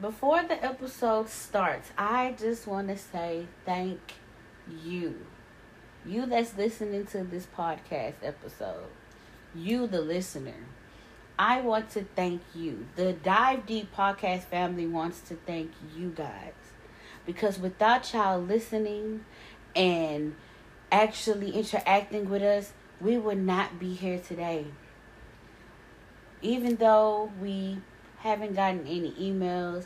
before the episode starts, I just want to say thank you. You that's listening to this podcast episode. You, the listener. I want to thank you. The Dive Deep podcast family wants to thank you guys. Because without y'all listening and actually interacting with us, we would not be here today. Even though we haven't gotten any emails.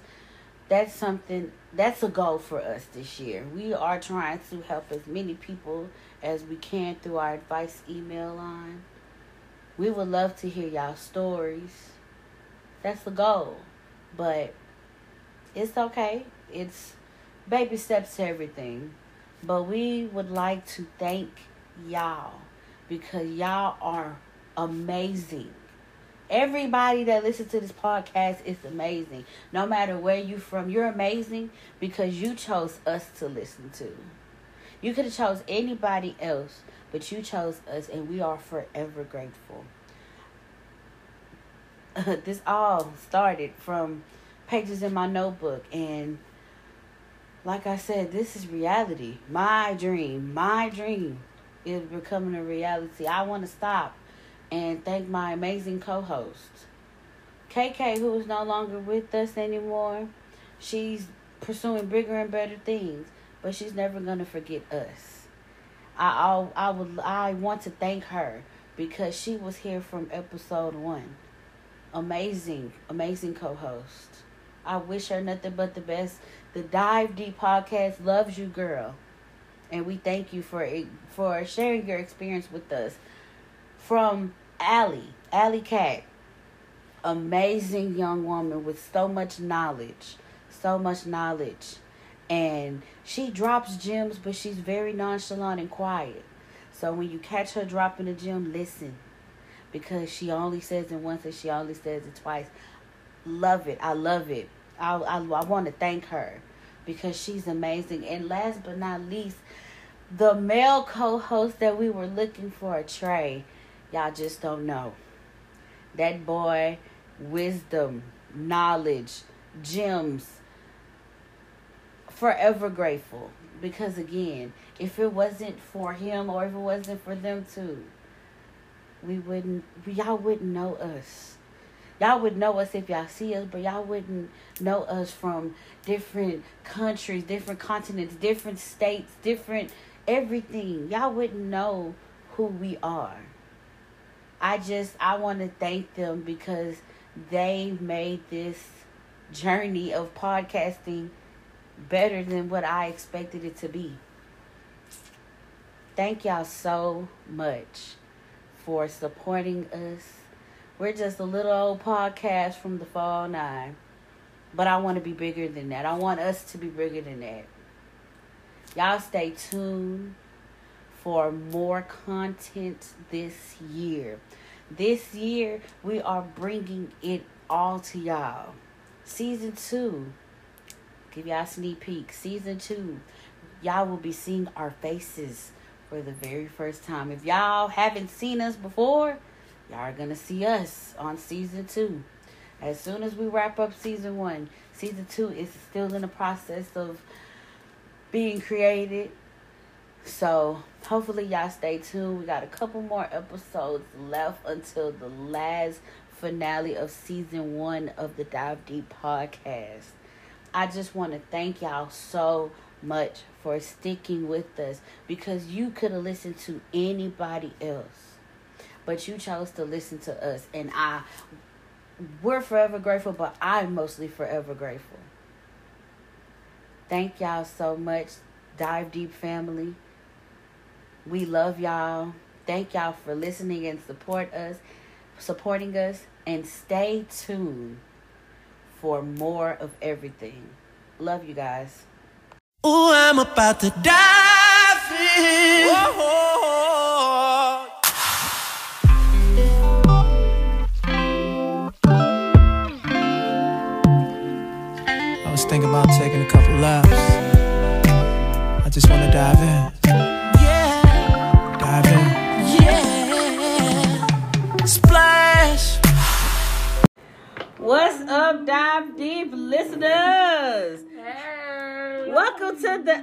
That's something that's a goal for us this year. We are trying to help as many people as we can through our advice email line. We would love to hear y'all stories. That's the goal. But it's okay. It's baby steps to everything. But we would like to thank y'all because y'all are amazing. Everybody that listens to this podcast is amazing. No matter where you from, you're amazing because you chose us to listen to. You could have chose anybody else, but you chose us and we are forever grateful. this all started from pages in my notebook and like I said, this is reality. My dream, my dream is becoming a reality. I want to stop and thank my amazing co host, KK, who is no longer with us anymore. She's pursuing bigger and better things, but she's never going to forget us. I, I, I, would, I want to thank her because she was here from episode one. Amazing, amazing co host. I wish her nothing but the best. The Dive Deep podcast loves you, girl. And we thank you for for sharing your experience with us from Allie, Allie Cat. Amazing young woman with so much knowledge, so much knowledge. And she drops gems, but she's very nonchalant and quiet. So when you catch her dropping a gem, listen. Because she only says it once and she only says it twice. Love it. I love it. I, I, I want to thank her because she's amazing. And last but not least, the male co host that we were looking for, Trey. Y'all just don't know. That boy, wisdom, knowledge, gems. Forever grateful. Because again, if it wasn't for him or if it wasn't for them too, we wouldn't, y'all wouldn't know us. Y'all would know us if y'all see us, but y'all wouldn't know us from different countries, different continents, different states, different everything. Y'all wouldn't know who we are. I just I want to thank them because they made this journey of podcasting better than what I expected it to be. Thank y'all so much for supporting us. We're just a little old podcast from the fall nine. But I want to be bigger than that. I want us to be bigger than that. Y'all stay tuned for more content this year. This year, we are bringing it all to y'all. Season two, give y'all a sneak peek. Season two, y'all will be seeing our faces for the very first time. If y'all haven't seen us before, y'all are gonna see us on season two. As soon as we wrap up season one, season two is still in the process of being created so hopefully y'all stay tuned. We got a couple more episodes left until the last finale of season one of the Dive Deep podcast. I just want to thank y'all so much for sticking with us because you could have listened to anybody else, but you chose to listen to us, and I we're forever grateful, but I'm mostly forever grateful. Thank y'all so much, Dive Deep family. We love y'all. Thank y'all for listening and support us, supporting us, and stay tuned for more of everything. Love you guys. Oh, I'm about to dive in. Whoa. I was thinking about taking a couple laps. I just want to dive in. Up, dive deep listeners? Welcome to the.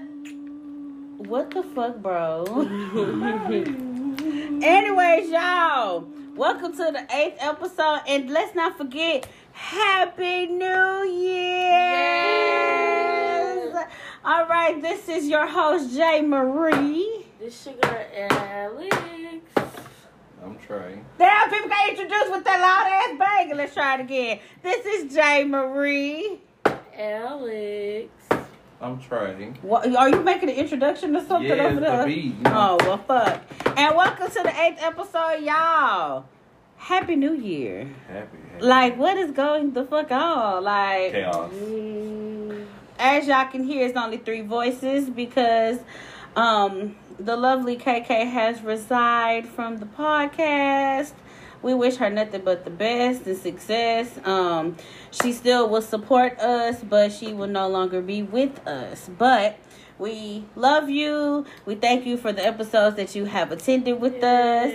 What the fuck, bro? Anyways, y'all, welcome to the eighth episode, and let's not forget, Happy New Year! All right, this is your host, Jay Marie. This sugar Alex. I'm Trey. Damn, people got introduced with that loud ass bang. Let's try it again. This is Jay Marie. Alex. I'm Trey. What, are you making an introduction or something Yeah, over there? the beat, you know. Oh well, fuck. And welcome to the eighth episode, y'all. Happy New Year. Happy. happy. Like, what is going the fuck on? Like, chaos. As y'all can hear, it's only three voices because um the lovely KK has resigned from the podcast. We wish her nothing but the best and success. Um, she still will support us, but she will no longer be with us. But we love you. We thank you for the episodes that you have attended with us.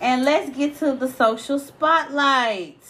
And let's get to the social spotlight.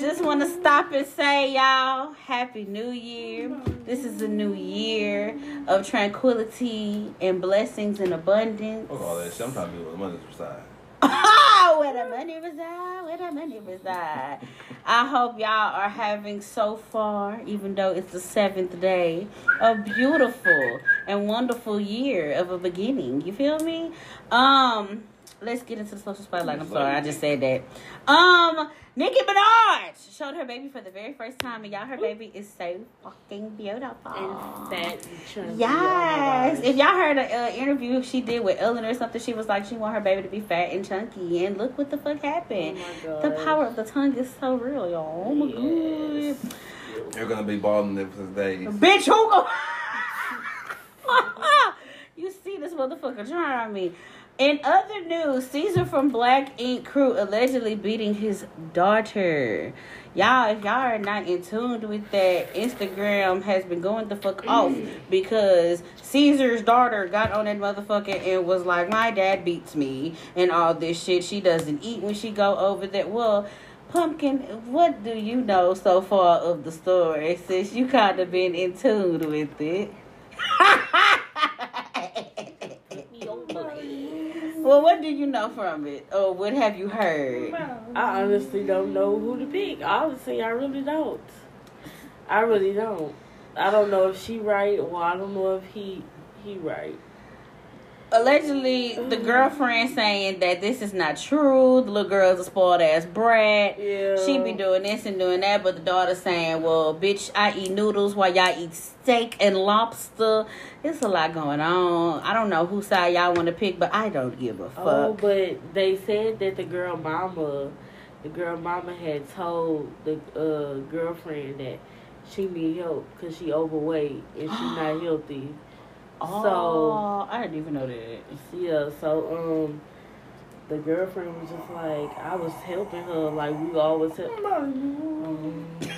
Just want to stop and say, y'all, Happy New Year. This is a new year of tranquility and blessings and abundance. Fuck all that shit. I'm trying to be the money's reside. where the money reside, where the money reside. I hope y'all are having so far, even though it's the seventh day, a beautiful and wonderful year of a beginning. You feel me? Um, let's get into the social spotlight. I'm sorry, I just said that. Um, Nicki Minaj showed her baby for the very first time, and y'all, her baby is so fucking beautiful. And fat and chunky. Yes. Oh my if y'all heard an uh, interview she did with Ellen or something, she was like, she want her baby to be fat and chunky. And look what the fuck happened. Oh my the power of the tongue is so real, y'all. Oh my Yes. god. You're gonna be balding there for days. Bitch, who go? you see this motherfucker trying on me. In other news, Caesar from Black Ink Crew allegedly beating his daughter. Y'all, if y'all are not in tune with that, Instagram has been going the fuck off mm. because Caesar's daughter got on that motherfucker and was like, "My dad beats me and all this shit. She doesn't eat when she go over there." Well, Pumpkin, what do you know so far of the story since you kind of been in tune with it? well, what do you know from it, or what have you heard? I honestly don't know who to pick. Honestly, I really don't. I really don't. I don't know if she right or I don't know if he he right. Allegedly, the girlfriend saying that this is not true. The little girl's a spoiled ass brat. Yeah. She be doing this and doing that, but the daughter saying, "Well, bitch, I eat noodles while y'all eat steak and lobster." It's a lot going on. I don't know whose side y'all want to pick, but I don't give a fuck. Oh, but they said that the girl mama, the girl mama had told the uh, girlfriend that she need help because she overweight and she not healthy. Oh, I didn't even know that. Yeah, so um, the girlfriend was just like, I was helping her, like we always help. Um,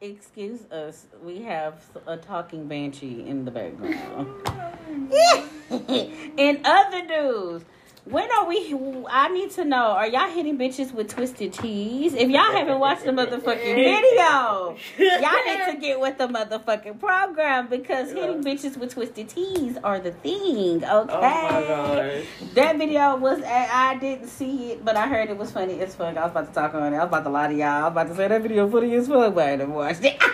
Excuse us. We have a talking banshee in the background. in other news, when are we? I need to know. Are y'all hitting bitches with twisted teas? If y'all haven't watched the motherfucking video, y'all need to get with the motherfucking program because hitting bitches with twisted teas are the thing. Okay. oh my gosh. That video was I I didn't see it, but I heard it was funny as fuck. I was about to talk on it. I was about to lie to y'all. I was about to say that video funny as fuck, but I didn't watch it.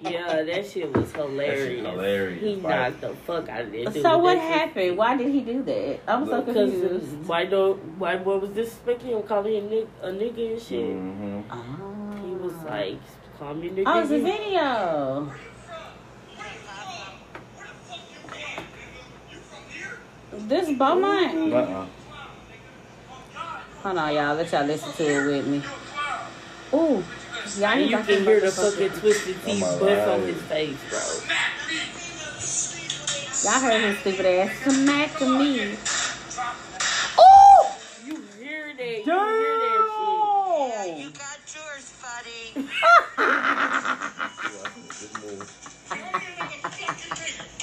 Yeah, that shit was hilarious. hilarious. He Like- knocked the fuck out of that dude. so what That shit- happened? Why did he do that? I'm so Because confused. why don't why boy was disrespecting him, calling him nig- a nigga and shit. Mm-hmm. Oh. He was like, call me a nigga. Oh, it's a video. This Beaumont. Uh-uh. Hold on, y'all. Let y'all listen to it with me. Ooh. Y'all And need you can hear the fucking twisted Oh teeth my bust on his face, bro. Y'all heard his stupid ass smacking me.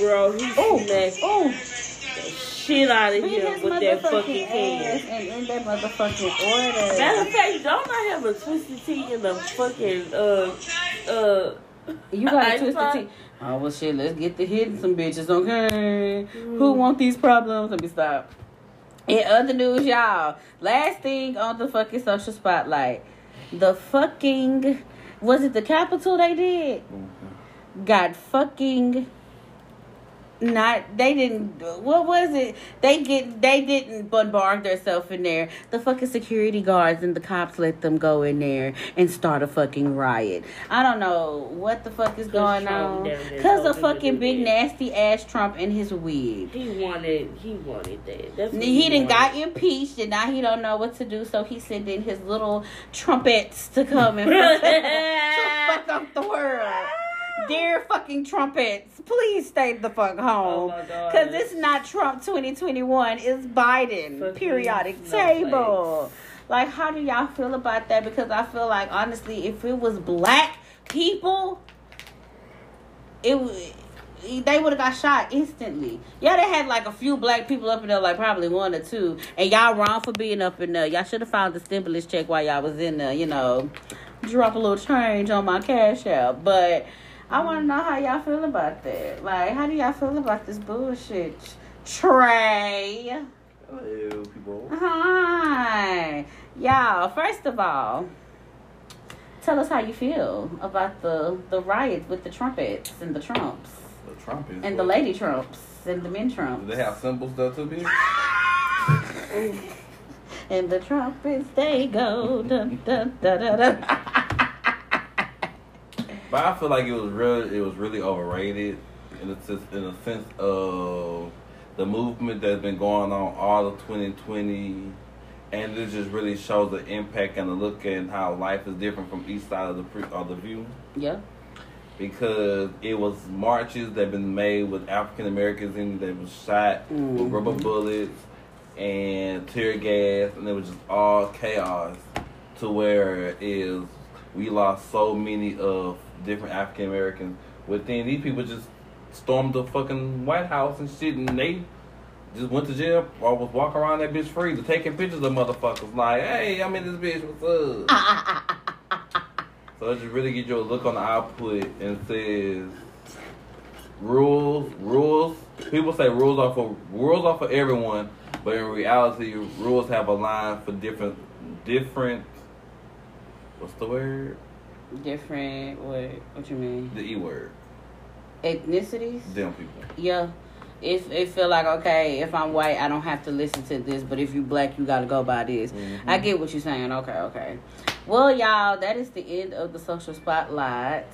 Bro? He Ooh, smacked ooh. the shit out of Beat him with that fucking motherfucking can. ass and in that motherfucking order. Matter of fact, don't I have a twisted tea in the fucking uh uh You got I a twisted thought- tea. Oh well, shit. Let's get to hitting some bitches, okay? Who want these problems? Let me stop. In other news, y'all. Last thing on the fucking social spotlight, the fucking was it the Capitol they did? Got fucking not they didn't what was it? They get they didn't bombard themselves in there. The fucking security guards and the cops let them go in there and start a fucking riot. I don't know what the fuck is going on. because of fucking big nasty ass trump and his wig. He wanted he wanted that. That's he didn't got impeached and now he don't know what to do so he sent in his little trumpets to come and fuck up the world dear fucking trumpets please stay the fuck Oh home my god. Cause it's not Trump 2021, it's Biden. Fucking periodic table. Like, how do y'all feel about that? Because I feel like honestly, if it was black people, it w- they would have got shot instantly. Yeah, they had like a few black people up in there, like probably one or two, and y'all wrong for being up in there. Y'all should have found the stimulus check while y'all was in there. You know, drop a little change on my cash out, but. I want to know how y'all feel about that. Like, how do y'all feel about this bullshit? Trey. Hello, people. Hi. Y'all, first of all, tell us how you feel about the, the riots with the trumpets and the trumps The Trump is. and the lady trumps and the men trumps. Do they have symbols though too, bitch? And the trumpets, they go. Dun, dun, dun, dun, dun. But I feel like it was real. It was really overrated in a sense, in a sense of the movement that's been going on all of 2020, and it just really shows the impact and the look at how life is different from each side of the pre- of the view. yeah. Because it was marches that been made with African Americans in that was shot with Mhm. rubber bullets and tear gas, and it was just all chaos. To where is we lost so many of different African Americans. Within these people just stormed the fucking White House and shit, and they just went to jail or was walking around that bitch free to taking pictures of motherfuckers. Like, hey, I'm in this bitch. What's up? so it just really gives you a look on the output and says rules, rules. People say rules are for rules are for everyone, but in reality, rules have a line for different different. What's the word? Different, what, what you mean? The e word. Ethnicities? Them people. Yeah. If it feel like okay, if I'm white, I don't have to listen to this, but if you black, you gotta go by this. Mhm. I get what you're saying. Okay, okay. Well, y'all, that is the end of the social spotlight.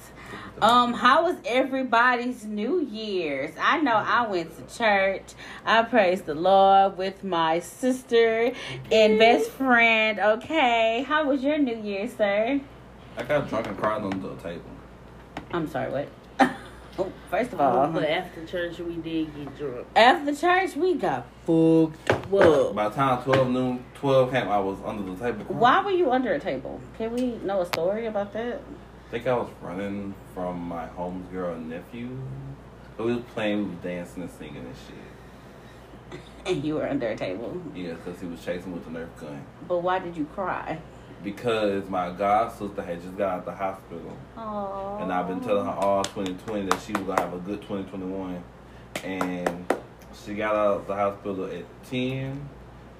Um, how was everybody's New Year's? I know I went to church. I praised the Lord with my sister and best friend. Okay, how was your New Year, sir? I got drunk and cried on the table. I'm sorry, what? oh, first of all, but uh-huh. after church we did get drunk. after church we got fucked up. By the time twelve noon, twelve came, I was under the table. crying. Why were you under a table? Can we know a story about that? I think I was running from my homegirl and nephew. So we was playing, we was dancing and singing and shit. And you were under a table. Yeah, because he was chasing with the Nerf gun. But why did you cry? Because my god sister had just got out the hospital. Oh. And I've been telling her all 2020 that she was going to have a good 2021. And she got out of the hospital at 10,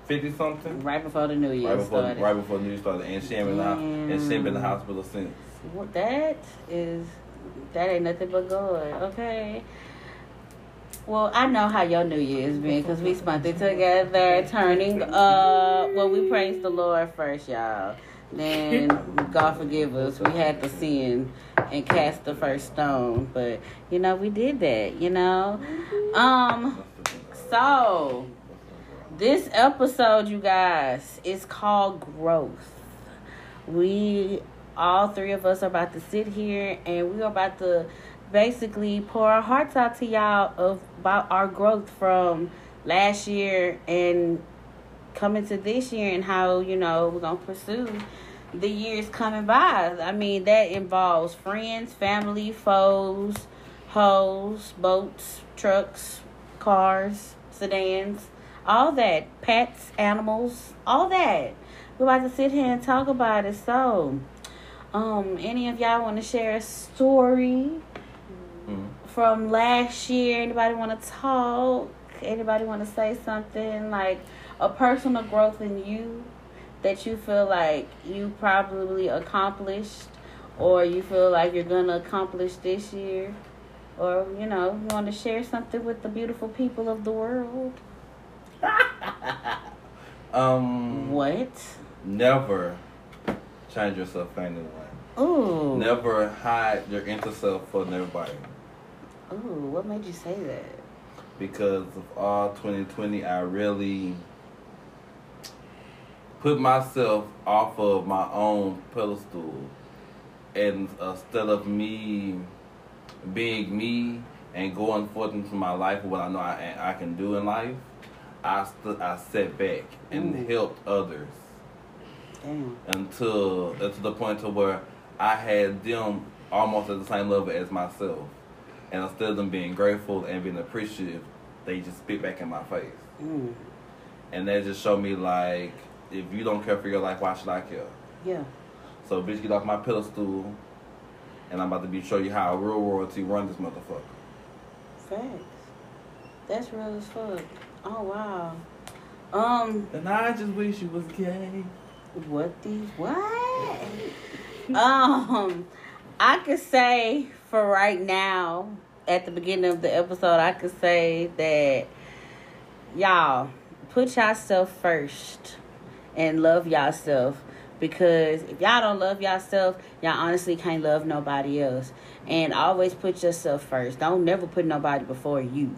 50 something. Right before the New Year Right before, started. right before the New Year started. And she ain't been, out, and she ain't been in the hospital since. Well, That is, that ain't nothing but good. Okay. Well, I know how your New Year's been because we spent it together, turning uh. Well, we praised the Lord first, y'all. Then God forgive us, we had to sin and cast the first stone. But you know, we did that. You know, um. So this episode, you guys, is called growth. We all three of us are about to sit here and we're about to basically pour our hearts out to y'all of about our growth from last year and coming to this year and how you know we're gonna pursue the years coming by. I mean that involves friends, family, foes, hoes, boats, trucks, cars, sedans, all that, pets, animals, all that. We're about to sit here and talk about it. So, um, any of y'all want to share a story Mhm. from last year? Anybody want to talk? Anybody want to say something like a personal growth in you that you feel like you probably accomplished, or you feel like you're gonna accomplish this year, or you know, you want to share something with the beautiful people of the world? Um, What? never change yourself for anyone. Ooh. Never hide your inner self for everybody. Ooh. What made you say that? because of all 2020 i really put myself off of my own pedestal and instead of me being me and going forth into my life what i know i, I can do in life i st- i set back and Ooh. helped others Damn. until uh, to the point to where I had them almost at the same level as myself. And instead of them being grateful and being appreciative, they just spit back in my face. Mm. And that just showed me like, if you don't care for your life, why should I care? Yeah. So bitch, get off my pedestal, and I'm about to be show you how real royalty run this motherfucker. Facts. That's real as fuck. Oh wow. Um. And I just wish you was gay. What these what? um, I could say for right now, at the beginning of the episode, I could say that y'all put yourself first and love yourself because if y'all don't love yourself, y'all honestly can't love nobody else. And always put yourself first. Don't never put nobody before you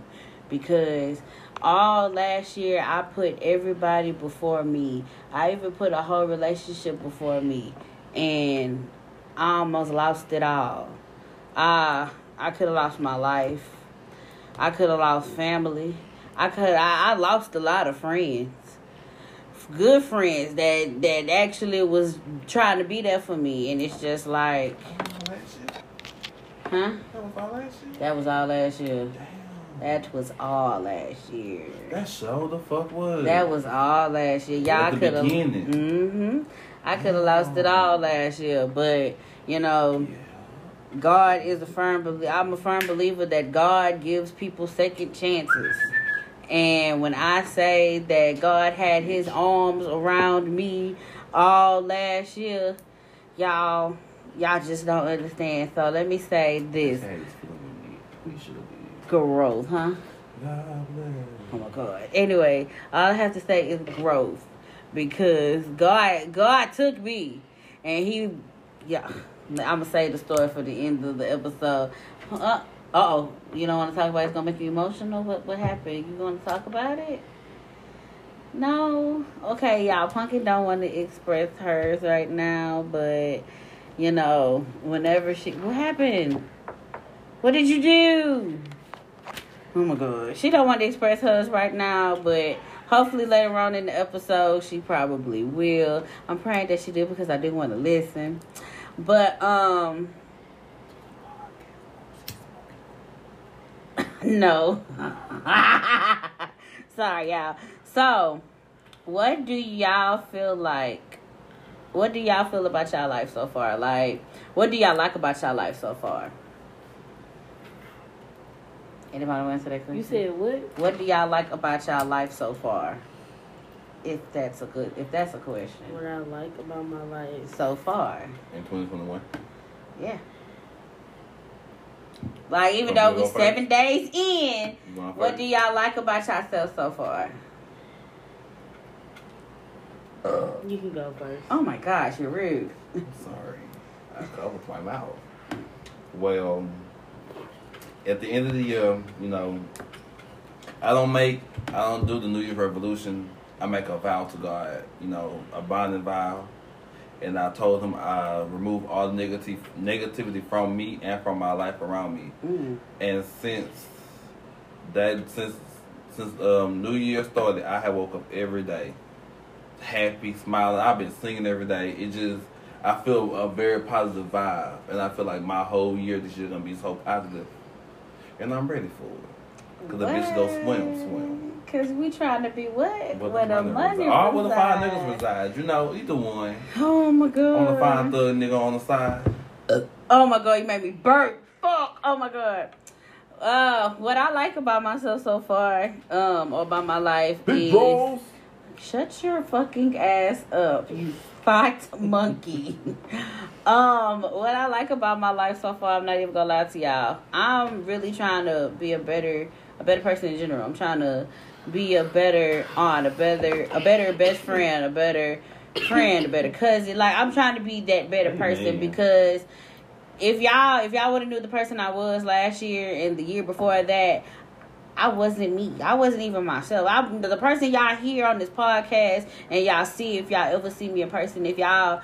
because all last year I put everybody before me. I even put a whole relationship before me, and I almost lost it all. I I could have lost my life. I could have lost family. I could I, I lost a lot of friends. Good friends that that actually was trying to be there for me, and it's just like, huh? That was all that shit. That was all last year. Damn. That was all last year. That show the fuck was. That was all last year. Y'all could have. Mm-hmm. I could have lost it all last year, but you know, Yeah. God is a firm. belie- I'm a firm believer that God gives people second chances. And when I say that God had His arms around me all last year, y'all, y'all just don't understand. So let me say this: Sad is feeling we need. We should be. growth, huh? Oh my god. Anyway, all I have to say is growth. Because God God took me and he yeah. I'm gonna say the story for the end of the episode. Uh oh. You don't wanna talk about it? it's gonna make you emotional? What what happened? You gonna talk about it? No? Okay, y'all. Punky don't want to express hers right now, but you know, whenever she what happened? What did you do? Oh my god. She don't want to express hers right now, but hopefully later on in the episode she probably will. I'm praying that she do because I do want to listen. But um No. Sorry, y'all. So, what do y'all feel like? What do y'all feel about y'all life so far? Like, what do y'all like about y'all life so far? Anybody want to answer that question? You said what? What do y'all like about y'all life so far? If that's a good, if that's a question. What I like about my life. So far, In 2021. yeah. Like even though you we go first? seven days in, what do y'all like about yourself so far? Uh. You can go first. Oh my gosh, you're rude. Sorry. I covered my mouth. Well, at the end of the year, you know, I don't make, I don't do the New Year's revolution. I make a vow to God, you know, a bonding vow. And I told him I remove all the negative negativity from me and from my life around me. Mm. And since that, since since um, New Year started, I have woke up every day happy, smiling. I've been singing every day. It just, I feel a very positive vibe, and I feel like my whole year this year gonna be so positive, and I'm ready for it. Cause the bitches go swim, swim. Cause we trying to be what? But Where the money All where the five niggas reside. You know, either one. Oh my god. On the fine thug nigga on the side. Oh my god, you made me burp. Fuck. Oh my god. Uh, what I like about myself so far, um, or about my life Big is bros. shut your fucking ass up, you fat monkey. um, what I like about my life so far, I'm not even gonna lie to y'all. I'm really trying to be a better, a better person in general. I'm trying to be a better aunt, a better, a better best friend, a better friend, a better cousin. Like I'm trying to be that better person because if y'all if y'all would have knew the person I was last year and the year before that, I wasn't me. I wasn't even myself. I the person y'all hear on this podcast and y'all see if y'all ever see me in person, if y'all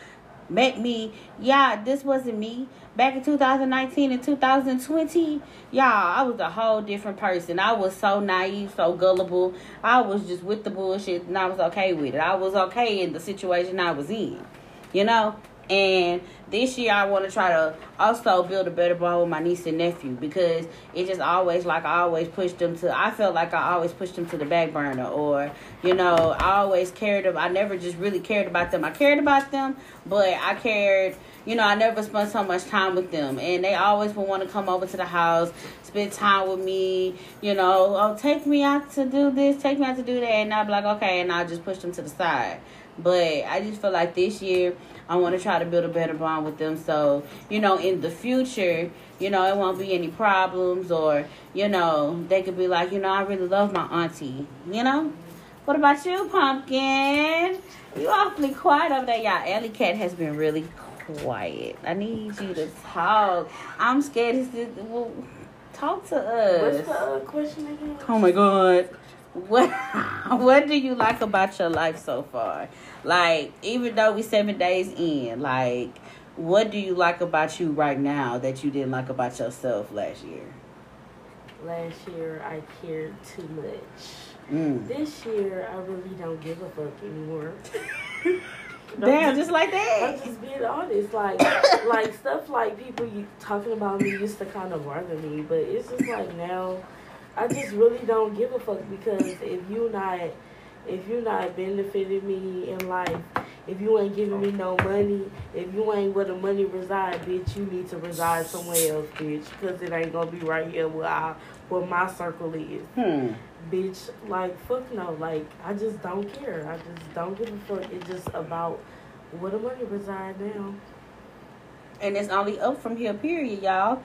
met me, yeah, this wasn't me. Back in 2019 and 2020, y'all, I was a whole different person. I was so naive, so gullible. I was just with the bullshit and I was okay with it. I was okay in the situation I was in. You know? And this year I want to try to also build a better bond with my niece and nephew because it just always like I always pushed them to. I felt like I always pushed them to the back burner, or you know, I always cared. Of, I never just really cared about them. I cared about them, but I cared. You know, I never spent so much time with them, and they always would want to come over to the house, spend time with me. You know, oh, take me out to do this, take me out to do that, and I'd be like, okay, and I'll just push them to the side. But I just feel like this year I want to try to build a better bond with them. So, you know, in the future, you know, it won't be any problems or, you know, they could be like, you know, I really love my auntie, you know? What about you, Pumpkin? You awfully quiet over there. Y'all, Ellie Cat has been really quiet. I need you to talk. I'm scared. It's just, well, talk to us. What's the uh, question again? Oh my god. What what do you like about your life so far? Like, even though we seven days in, like, what do you like about you right now that you didn't like about yourself last year? Last year I cared too much. Mm. This year I really don't give a fuck anymore. Damn, just like that. I'm just being honest. Like, like stuff like people you talking about me used to kind of bother me, but it's just like now, I just really don't give a fuck because if you not, if you not benefiting me in life, if you ain't giving me no money, if you ain't where the money reside, bitch, you need to reside somewhere else, bitch, because it ain't gonna be right here where I, where my circle is Hmm. bitch, like fuck no, like I just don't care. I just don't give a fuck. It's just about where the money reside now. And it's only up from here, period, y'all.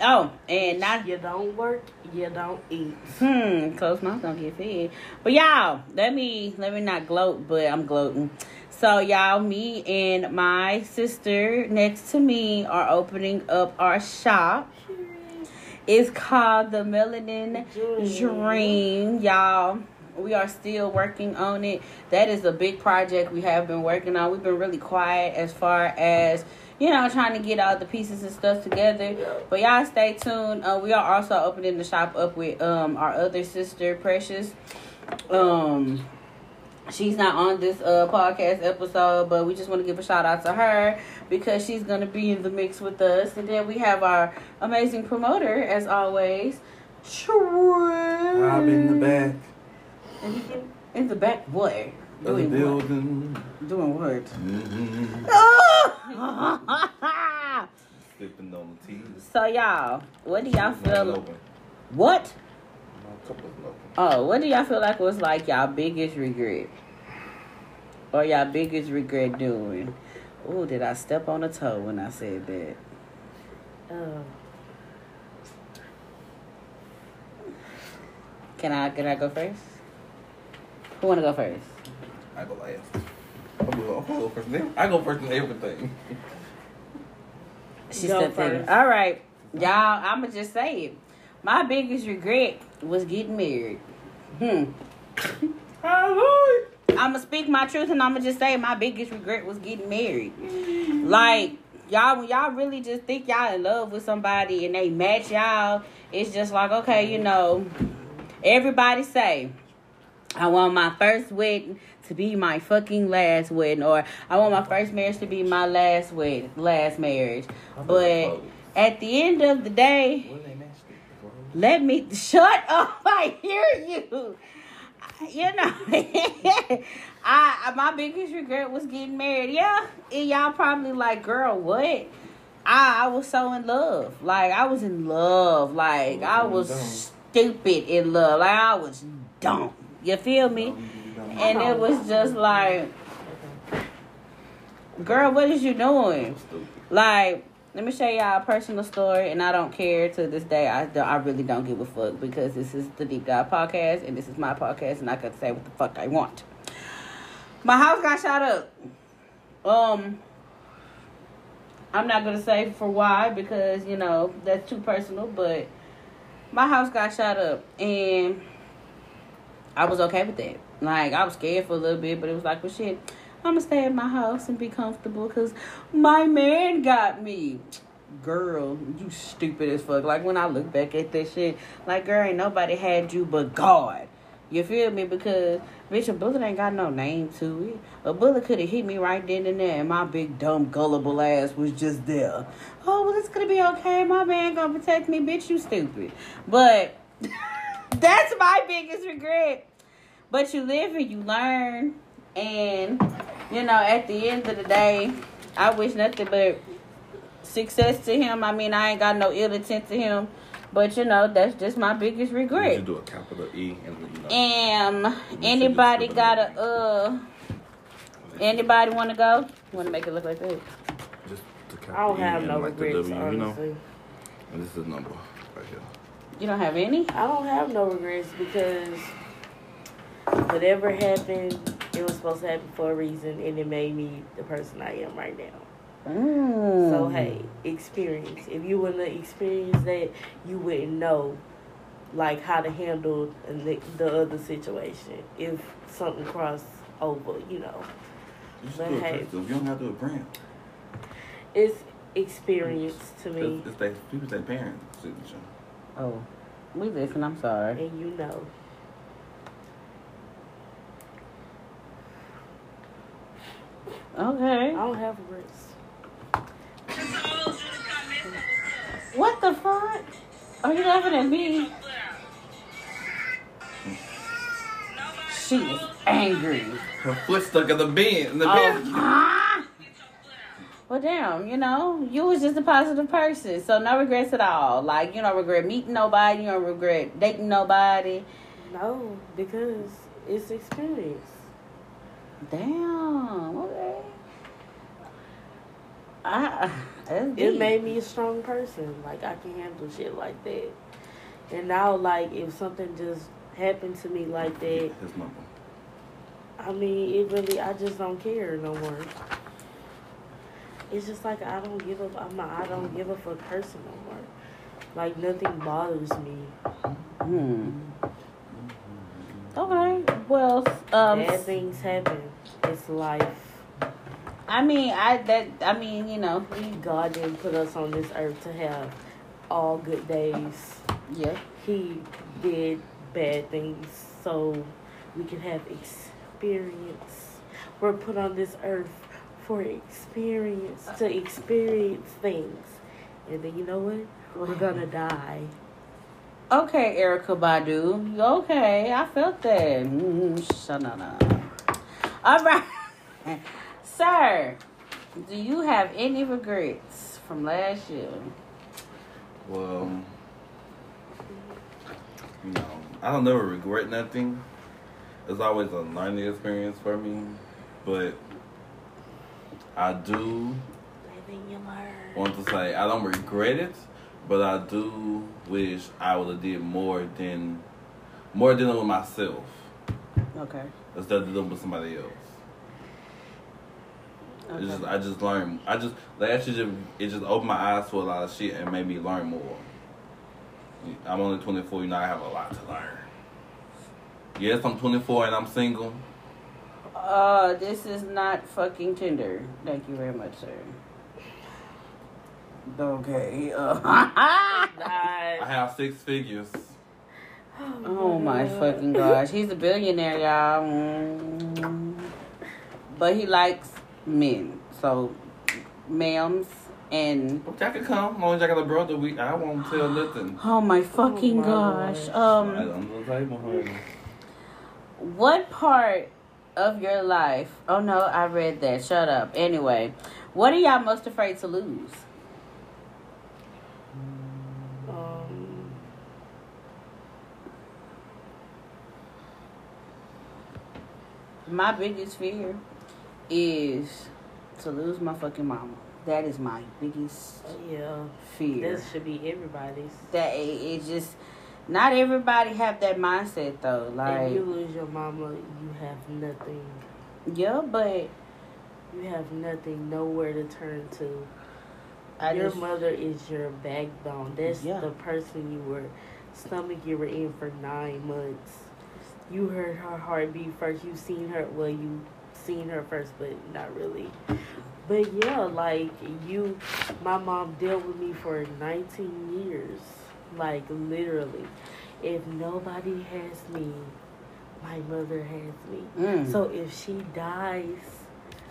Oh, and now You don't work, you don't eat. Hmm, close mouth don't get fed. But y'all, let me let me not gloat, but I'm gloating. So y'all, me and my sister next to me are opening up our shop. It's called the Melanin Dream, y'all. We are still working on it. That is a big project we have been working on. We've been really quiet as far as you know, trying to get all the pieces and stuff together. But y'all stay tuned. Uh, we are also opening the shop up with um our other sister, Precious. Um, she's not on this uh podcast episode, but we just want to give a shout out to her because she's gonna be in the mix with us. And then we have our amazing promoter, as always, Troy. I'm in the back And he can- in the back, what? Doing what? building. Doing what? Mm-hmm. Oh! Sipping on the tea. so y'all, what do y'all Not feel? open. What? My cup isn't open. Oh, what do y'all feel like was like y'all biggest regret? Or y'all biggest regret doing? Oh, did I step on a toe when I said that? Uh, Can I can I go first? Who wanna go first? I go last. I'm go, I'm gonna go first. in- I go first in everything. She Go stepped in. first. All right, y'all. I'ma just say it. My biggest regret was getting married. Hmm. Hallelujah. I'ma speak my truth and I'ma just say my biggest regret was getting married. Like y'all, when y'all really just think y'all in love with somebody and they match y'all, it's just like okay, you know. Everybody say, I want my first wedding to be my fucking last wedding, or I want my first marriage to be my last wedding, last marriage. But at the end of the day, What they matched it? Let me shut up. I hear you. You know, I my biggest regret was getting married. Yeah, and y'all probably like, girl, what? I I was so in love. Like I was in love. Like I was stupid in love. Like I was dumb. You feel me? And it was just like, girl, what is you doing? Like, let me show y'all a personal story, and I don't care to this day. I, I really don't give a fuck because this is the Deep Dive podcast, and this is my podcast, and I can say what the fuck I want. My house got shot up. Um, I'm not gonna say for why because you know that's too personal, but my house got shot up, and I was okay with that. Like I was scared for a little bit, but it was like, well, shit, I'm gonna stay at my house and be comfortable because my man got me. Girl, you stupid as fuck. Like when I look back at this shit, like girl, ain't nobody had you but God. You feel me? Because bitch, a bullet ain't got no name to it. A bullet could have hit me right then and there, and my big dumb gullible ass was just there. Oh well, it's gonna be okay. My man gonna protect me, bitch. You stupid. But that's my biggest regret. But you live and you learn, and you know at the end of the day, I wish nothing but success to him. I mean, I ain't got no ill intent to him, but you know that's just my biggest regret. You do a capital E and you know. And anybody got a uh anybody want to go? Want to make it look like that? just the capital I don't E have no like regrets, W, you know. And this is the number right here. You don't have any? I don't have no regrets because whatever happened, it was supposed to happen for a reason, and it made me the person I am right now. Mm. So hey, experience. If you wouldn't have experienced that, you wouldn't know like how to handle the, the other situation if something crossed over. You know, You But do a hey. crystal. You don't have to do a brand. it's experience to me, It's, it's their people say parents signature. Oh, we listen. I'm sorry. and you know. Okay. I don't have regrets. What the fuck? Are you laughing at me? She is angry. Her foot stuck in the bin. In the Oh. bin. Ah! Well, damn, you know, you was just a positive person, so no regrets at all. Like, you don't regret meeting nobody, you don't regret dating nobody. No, because it's experience. Damn, okay. I, It deep. made me a strong person. Like I can handle shit like that. And now, like if something just happened to me like that, His number. I mean, it really, I just don't care no more. It's just like I don't give a, I'm not, I don't give a fuck person no more. Like nothing bothers me. Hmm. Okay. Well, um, Bad things happen. It's life. I mean, I that I mean, you know, God didn't put us on this earth to have all good days. yeah. He did bad things so we can have experience. We're put on this earth for experience, to experience things. And then you know what? We're gonna die. Okay, Erykah Badu. Okay, I felt that. Mm, shanana. All right, sir. Do you have any regrets from last year? Well, you know, I don't never regret nothing. It's always a learning experience for me, but I do Living you learn. want to say I don't regret it, but I do wish I would have did more than more dealing with myself Okay. instead of dealing with somebody else. It's just, I just learned. I just last year just, it just opened my eyes to a lot of shit and made me learn more. I'm only 24. You know, I have a lot to learn. Yes, I'm 24 and I'm single. Uh, this is not fucking Tinder. Thank you very much, sir. Okay. Uh, I have six figures. oh my fucking gosh, he's a billionaire, y'all. Mm. But he likes men, so ma'ams And But y'all can come. As long as y'all got a brother, we I won't tell nothing. oh my fucking my gosh. Lord. Um Right on the table, honey. What part of your life? Oh no, I read that. Shut up. Anyway, what are y'all most afraid to lose? Um, My biggest fear is to lose my fucking mama. That is my biggest yeah, fear. that should be everybody's. That it, it just not everybody have that mindset though. if Like you lose your mama, you have nothing. yeah, but You have nothing, nowhere to turn to. I your just mother is your backbone. That's Yeah. the person you were stomach you were in for nine months. You heard her heartbeat first. You seen her. Well, you seen her first, but not really. But yeah, like you, my mom dealt with me for 19 years. Like literally, if nobody has me, my mother has me. mm, So if she dies,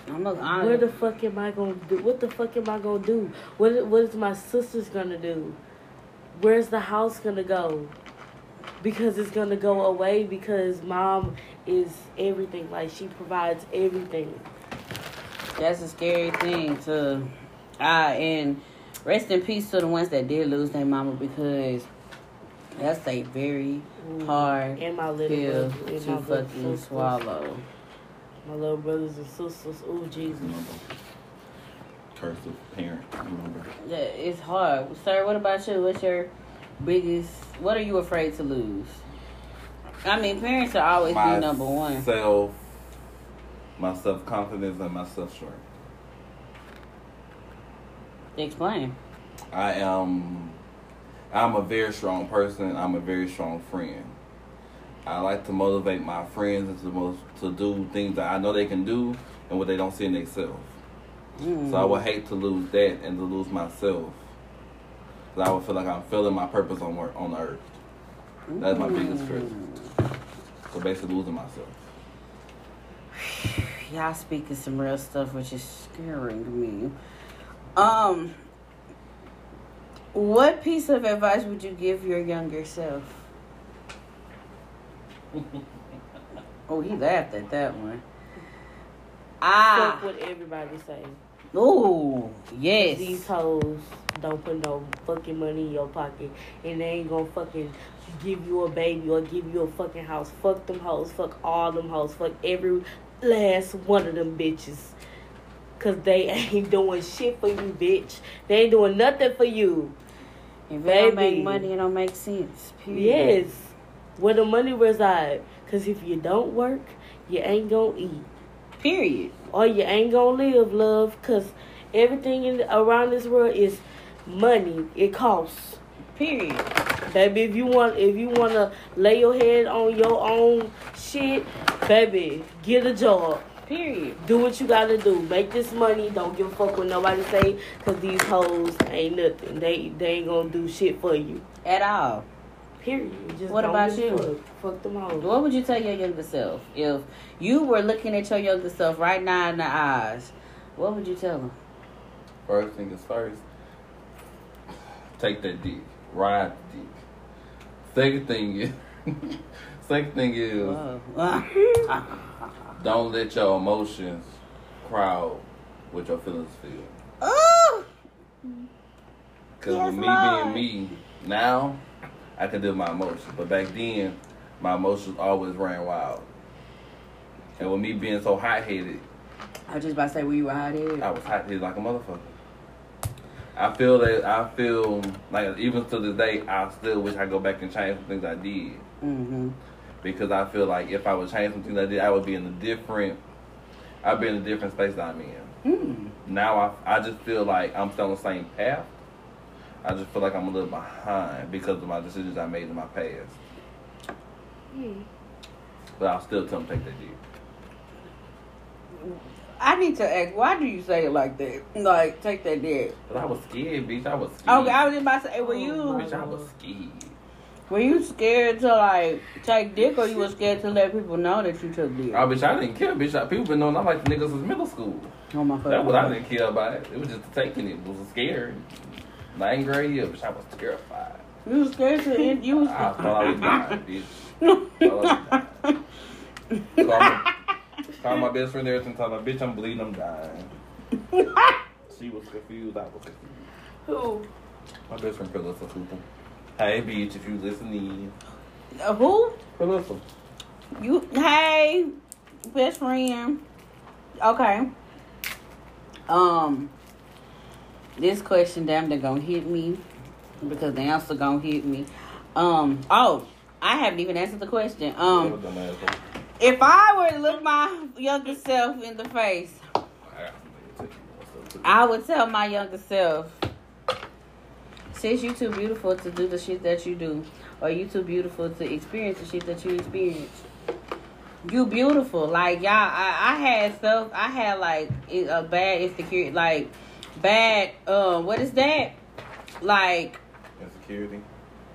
I'm a, where the fuck am I gonna do? What the fuck am I gonna do? What What is my sisters gonna do? Where's the house gonna go? Because it's gonna go away because mom is everything. Like she provides everything. That's a scary thing to ah and rest in peace to the ones that did lose their mama because that's a very hard And my little pill brother, to my fucking sisters, swallow. My little brothers and sisters. Oh Jesus. Curse of parent. Remember. Yeah, it's hard. Sir, what about you? What's your biggest what are you afraid to lose? I mean parents will always be number one. Self, my self confidence and my self strength. Explain. I am I'm a very strong person. I'm a very strong friend. I like to motivate my friends to most to do things that I know they can do and what they don't see in themselves. Mm. So I would hate to lose that and to lose myself. Cause I would feel like I'm feeling my purpose on work on the earth. That's my biggest fear. So basically losing myself. Y'all speaking some real stuff which is scaring me. Um what piece of advice would you give your younger self? Oh, he laughed at that one. Fuck Ah, what everybody say. Oh, yes. These yes. hoes don't put no fucking money in your pocket, and they ain't gonna fucking give you a baby or give you a fucking house. Fuck them hoes. Fuck all them hoes. Fuck every last one of them bitches. Cause they ain't doing shit for you, bitch. They ain't doing nothing for you. If they don't make money, it don't make sense. Period. Yes. Where the money reside. Cause if you don't work, you ain't gonna eat. Period. or you ain't gonna live, love, because everything in, around this world is money. It costs. Period. Baby, if you want if you wanna lay your head on your own shit, baby, get a job. Period. Do what you gotta do. Make this money. Don't give a fuck what nobody say, cause these hoes ain't nothing. They they ain't gonna do shit for you. At all. Period. Just What about you? Fuck. fuck them hoes. What would you tell your younger self if you were looking at your younger self right now in the eyes? What would you tell them? First thing is first. Take that dick. Ride the dick. Second thing is second thing is don't let your emotions crowd what your feelings feel. oh, Cause Yes, with me Lord. being me now, I can deal with my emotions. But back then, my emotions always ran wild. And with me being so hot headed, I was just about to say, were you out here? I was hot headed like a motherfucker. I feel that I feel like even to this day, I still wish I go back and change some things I did Mm-hmm. because I feel like if I would change some things I did, I would be in a different. I'd be in a different space that I'm in. Mm. Now I, I just feel like I'm still on the same path. I just feel like I'm a little behind because of my decisions I made in my past. But I'll still tell them to take that deal. I need to ask, why do you say it like that? Like, take that. But I was scared, bitch. I was scared. Okay, I was just about to say, were Oh, you? my Bitch, I was scared. Were you scared to like take dick, or you were scared to let people know that you took dick? Oh, bitch, I didn't care, bitch. People been knowing I like niggas since middle school. Oh my fucking That's what I didn't care about. It was just taking it. It was scary. Ninth grade, yeah, bitch, I was terrified. You was scared to end. You was. I thought I was dying, bitch. I thought I was dying. my, call my best friend there and tell her, bitch, I'm bleeding, I'm dying. She was confused, I was confused. Who? My best friend Phyllis Cooper. Hey, bitch, if you listening. Uh, Who? Phyllis. You? Hey, best friend. Okay. Um. This question, damn, they're gonna hit me because the answer gonna hit me. Um. Oh, I haven't even answered the question. Um. If I were to look my younger self in the face, I would tell my younger self, since you're too beautiful to do the shit that you do, or you too beautiful to experience the shit that you experience. You beautiful, like y'all. I, I had stuff. I had like a bad insecurity, like bad. Uh, what is that? Like, Insecurity.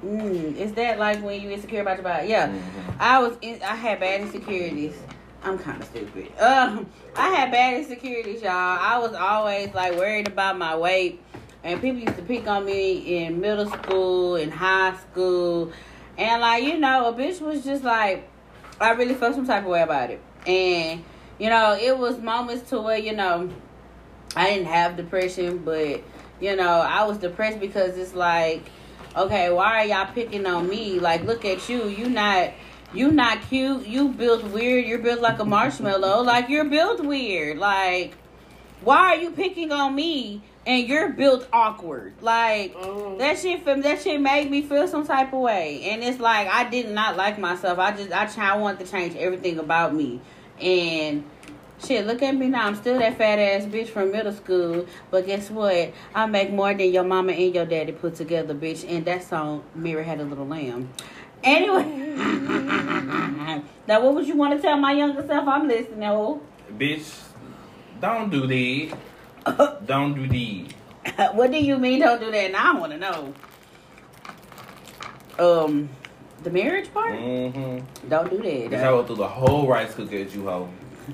Mm, is that like when you insecure about your body? Yeah. Mhm. I was in, I had bad insecurities. I'm kind of stupid. Um, I had bad insecurities, y'all. I was always like worried about my weight, and people used to pick on me in middle school and high school, and like you know, a bitch was just like, I really felt some type of way about it, and you know, it was moments to where you know, I didn't have depression, but you know, I was depressed because it's like okay, why are y'all picking on me? Like, look at you. You not you not cute. You built weird. You're built like a marshmallow. Like you're built weird. Like, why are you picking on me? And you're built awkward. Like Mm. that shit from that shit made me feel some type of way. And it's like I did not like myself. I just I I wanted to change everything about me. And Shit, look at me now. I'm still that fat ass bitch from middle school. But guess what? I make more than your mama and your daddy put together, bitch. And that song, Mary Had a Little Lamb. Anyway. now, what would you want to tell my younger self? I'm listening. Oh. Bitch, don't do that. don't do that. what do you mean don't do that? Now I want to know. Um, the marriage part? Mm-hmm. Don't do Bitch, I that. went through the whole rice cooker at you, hoe.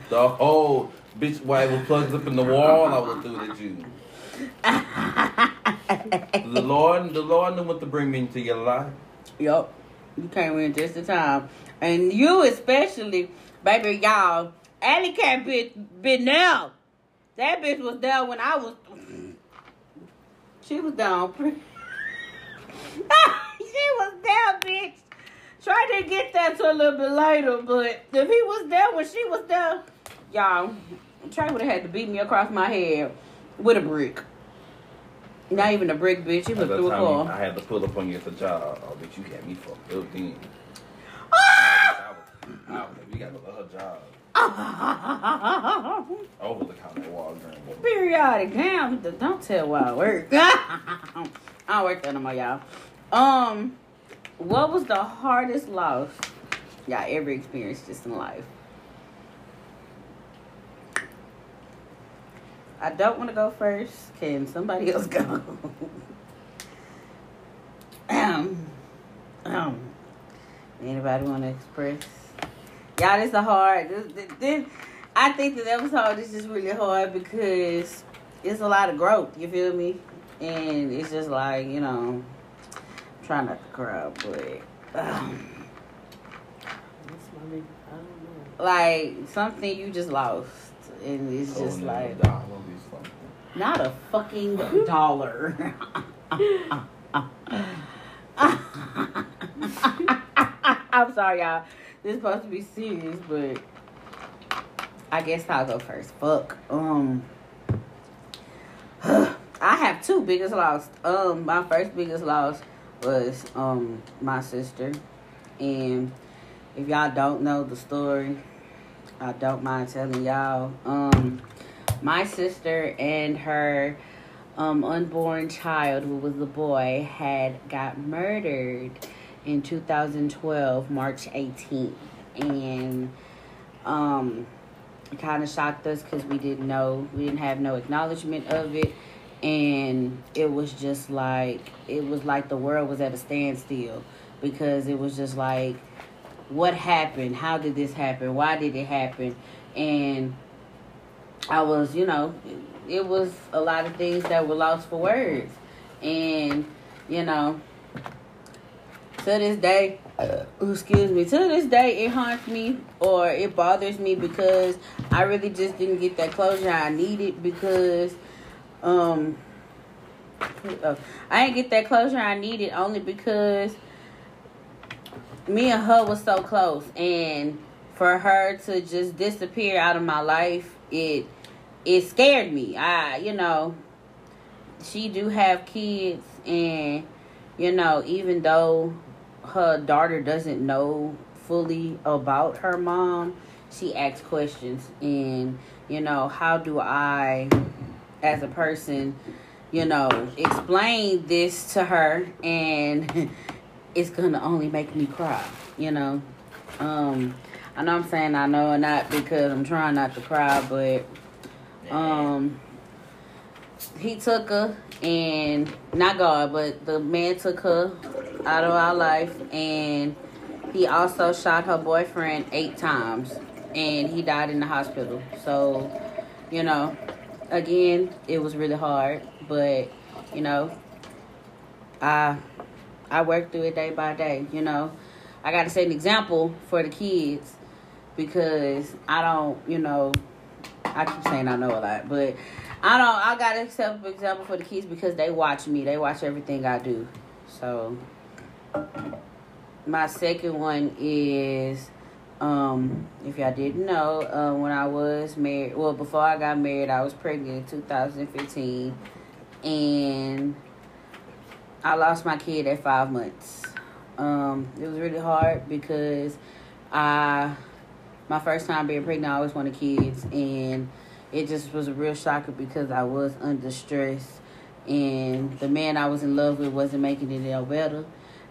The whole bitch it was plugged up in the wall, I would through it at you. The Lord, the Lord knew what to bring me into your life. Yup. You came in just in time. And you especially, baby, y'all. Alley Cat bitch been there. That bitch was there when I was She was down. she was there, bitch. Tried to get that to a little bit later, but if he was there when she was there, y'all, Trey would have had to beat me across my head with a brick. Not even a brick, bitch. He was through a car. I had to pull up on you at the job. Oh, bitch, you had me fucked up then. Ah! I I we gotta go to her job. Over the counter Walgreens. Periodic. Damn, don't tell where I work. I don't work there no more, y'all. Um, what was the hardest loss y'all ever experienced just in life? I don't want to go first. Can somebody else go? um, um, anybody want to express? Y'all, this is hard. This, this, this, I think that episode is just really hard because it's a lot of growth. You feel me? And it's just like you know, trying not to cry, but um, That's my. I don't know. like something you just lost, and it's Oh, just like not a fucking dollar. I'm sorry, y'all. This is supposed to be serious, but I guess I'll go first. Fuck. Um, I have two biggest loss. Um, my first biggest loss was um my sister, and if y'all don't know the story, I don't mind telling y'all. Um, my sister and her um, unborn child, who was a boy, had got murdered in 2012, March 18th, and um, kind of shocked us because we didn't know, we didn't have no acknowledgement of it, and it was just like it was like the world was at a standstill because it was just like, what happened? How did this happen? Why did it happen? And I was, you know, it was a lot of things that were lost for words. And, you know, to this day, uh, excuse me, to this day, it haunts me or it bothers me because I really just didn't get that closure I needed because, um, I didn't get that closure I needed only because me and her was so close. And for her to just disappear out of my life it it scared me. I you know she do have kids and you know even though her daughter doesn't know fully about her mom she asks questions and you know how do i as a person you know explain this to her and it's gonna only make me cry you know? Um i know i'm saying i know not because i'm trying not to cry but um he took her and not god but the man took her out of our life and he also shot her boyfriend eight times and he died in the hospital. So you know again it was really hard but you know i i work through it day by day you know i gotta set an example for the kids because i don't you know I keep saying I know a lot, but I don't. I got to set an example for the kids because they watch me. They watch everything I do. So my second one is, um, if y'all didn't know, uh, when I was married, well, before I got married, I was pregnant in 2015, and I lost my kid at five months. Um, it was really hard because I my first time being pregnant, I always wanted kids, and it just was a real shocker because I was under stress, and the man I was in love with wasn't making it any better,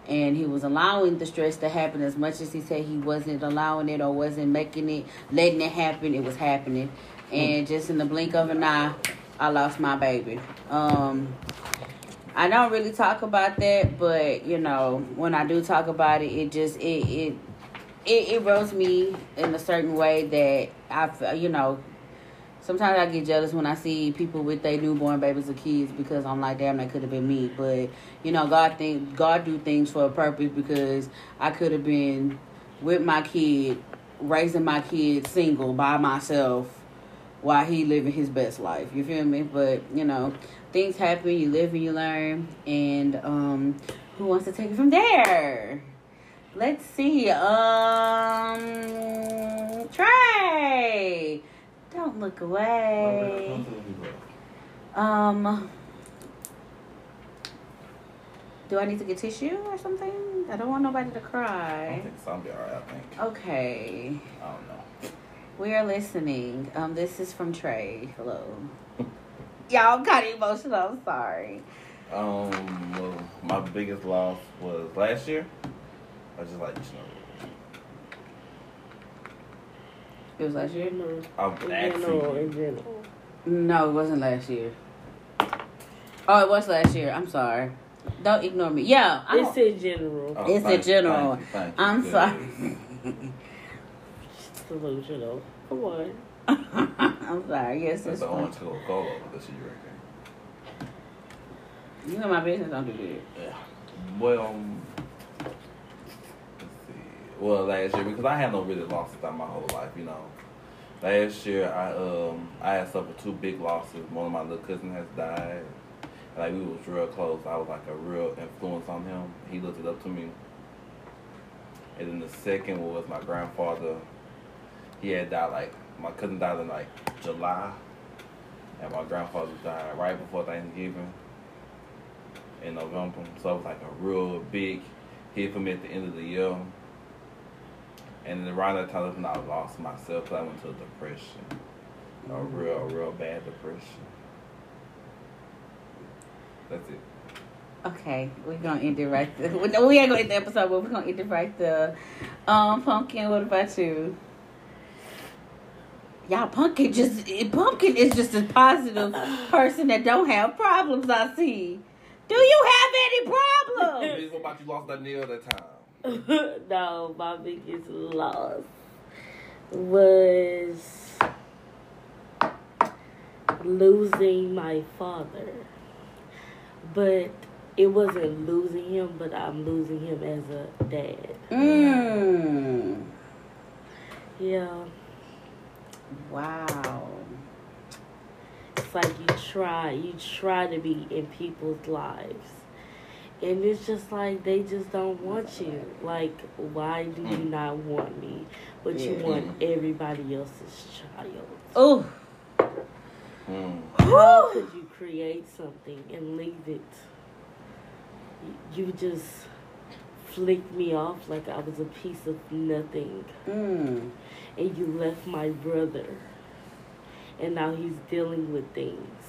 and he was allowing the stress to happen as much as he said he wasn't allowing it or wasn't making it, letting it happen. It was happening, and just in the blink of an eye, I lost my baby. Um, I don't really talk about that, but you know, when I do talk about it, it just it it it, it rose me in a certain way that I, you know, sometimes I get jealous when I see people with their newborn babies or kids because I'm like, damn, that could have been me. But you know, God think God do things for a purpose because I could have been with my kid, raising my kid single by myself while he living his best life. You feel me? But you know, things happen. You live and you learn. And um, who wants to take it from there? Let's see. Um, Trey, don't look away. Um, do I need to get tissue or something? I don't want nobody to I cry. don't think some be alright. I think. Okay, I don't know. we are listening. Um, this is from Trey. Hello. Y'all got emotional. I'm sorry. Um, well, my biggest loss was last year. I just like you know, It was last year. general, I'm in general, actually in general. No, it wasn't last year. Oh, it was last year. I'm sorry. Don't ignore me. Yeah, I It's in general. Oh, It's a general. thank you, thank you. I'm Good. sorry. Delusional. Come on. I'm sorry. Yes, That's it's the fine. orange Coca Cola that you reckon. You know my business. Don't do that. Yeah. Well, um, let's see. Well, last year because I had no really losses throughout my whole life, you know. Last year I um I had suffered two big losses. One of my little cousin has died. Like we was real close. I was like a real influence on him. He looked it up to me. And then the second was my grandfather. He had died like my cousin died in like July, and my grandfather died right before Thanksgiving in November. So it was like a real big hit for me at the end of the year. And then around that time, when I lost myself, I went to a depression, a real, a real bad depression. That's it. Okay, we're gonna end it right there. We no, we ain't gonna end the episode, but we're gonna end it right there. Um, Pumpkin, what about you? Y'all, Pumpkin just Pumpkin is just a positive person that don't have problems. I see. Do you have any problems? What about you lost that nail that time? no, my biggest loss was losing my father. But it wasn't losing him, but I'm losing him as a dad. Mm. Yeah. Wow. It's like you try, you try to be in people's lives. And it's just like they just don't want you. Like, why do you not want me? But you Yeah. want everybody else's child. Oh. Mm. How could you create something and leave it? You just flicked me off like I was a piece of nothing. Mm. And you left my brother. And now he's dealing with things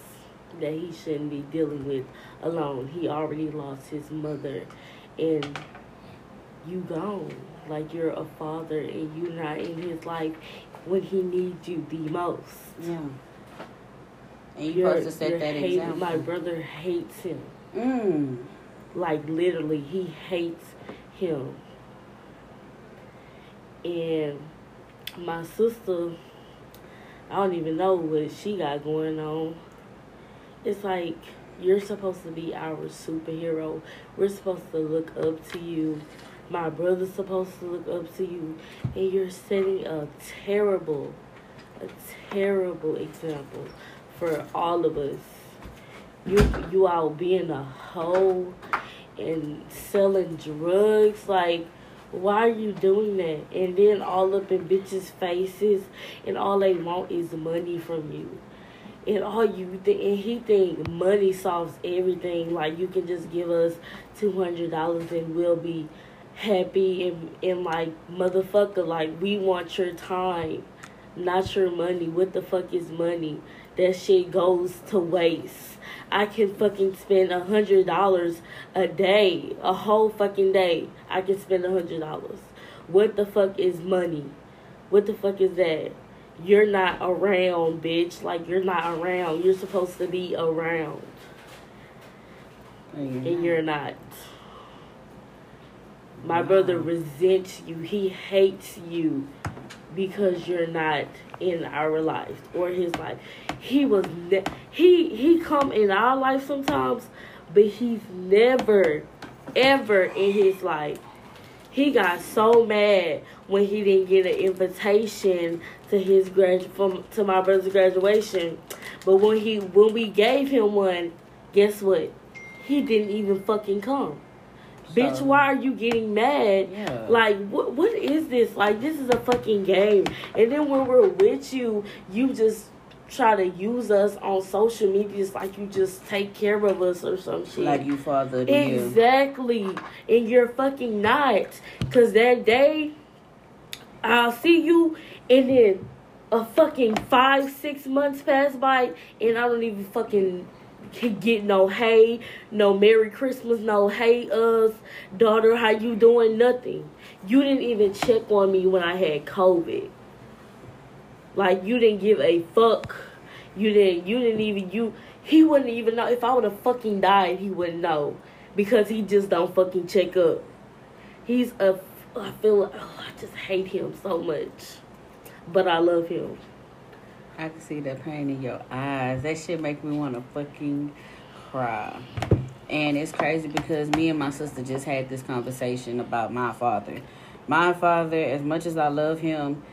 that he shouldn't be dealing with alone. He already lost his mother. And you gone. Like you're a father and you're not in his life when he needs you the most. Yeah. And you're, You're- supposed to set that example. My brother hates him. Mm. Like literally, he hates him. And my sister, I don't even know what she got going on. It's like you're supposed to be our superhero. We're supposed to look up to you. My brother's supposed to look up to you. And you're setting a terrible, a terrible example for all of us. You you out being a hoe and selling drugs, like why are you doing that? And then all up in bitches' faces and all they want is money from you. And all you think and he think money solves everything. Like you can just give us two hundred dollars and we'll be happy and, and like motherfucker, like we want your time, not your money. What the fuck is money? That shit goes to waste. I can fucking spend a hundred dollars a day, a whole fucking day. I can spend a hundred dollars. What the fuck is money? What the fuck is that? You're not around, bitch. Like you're not around. You're supposed to be around, and you're not. My brother resents you. He hates you because you're not in our life or his life. He was ne- he he come in our life sometimes, but he's never ever in his life. He got so mad when he didn't get an invitation to his gradu- from to my brother's graduation. But when he when we gave him one, guess what? He didn't even fucking come. Bitch, why are you getting mad? Yeah. Like, what what is this? Like, this is a fucking game. And then when we're with you, you just try to use us on social media. It's like you just take care of us or some shit. Like you father to you. Exactly. And you're fucking not. Because that day, I'll see you, and then a fucking five, six months pass by, and I don't even fucking get no hey, no Merry Christmas, no hey us, daughter, how you doing? Nothing. You didn't even check on me when I had COVID. Like you didn't give a fuck. You didn't. You didn't even. You. He wouldn't even know if I would have fucking died. He wouldn't know because he just don't fucking check up. He's a. I feel. Oh, I just hate him so much, but I love him. I can see the pain in your eyes. That shit make me want to fucking cry. And it's crazy because me and my sister just had this conversation about my father. My father, as much as I love him,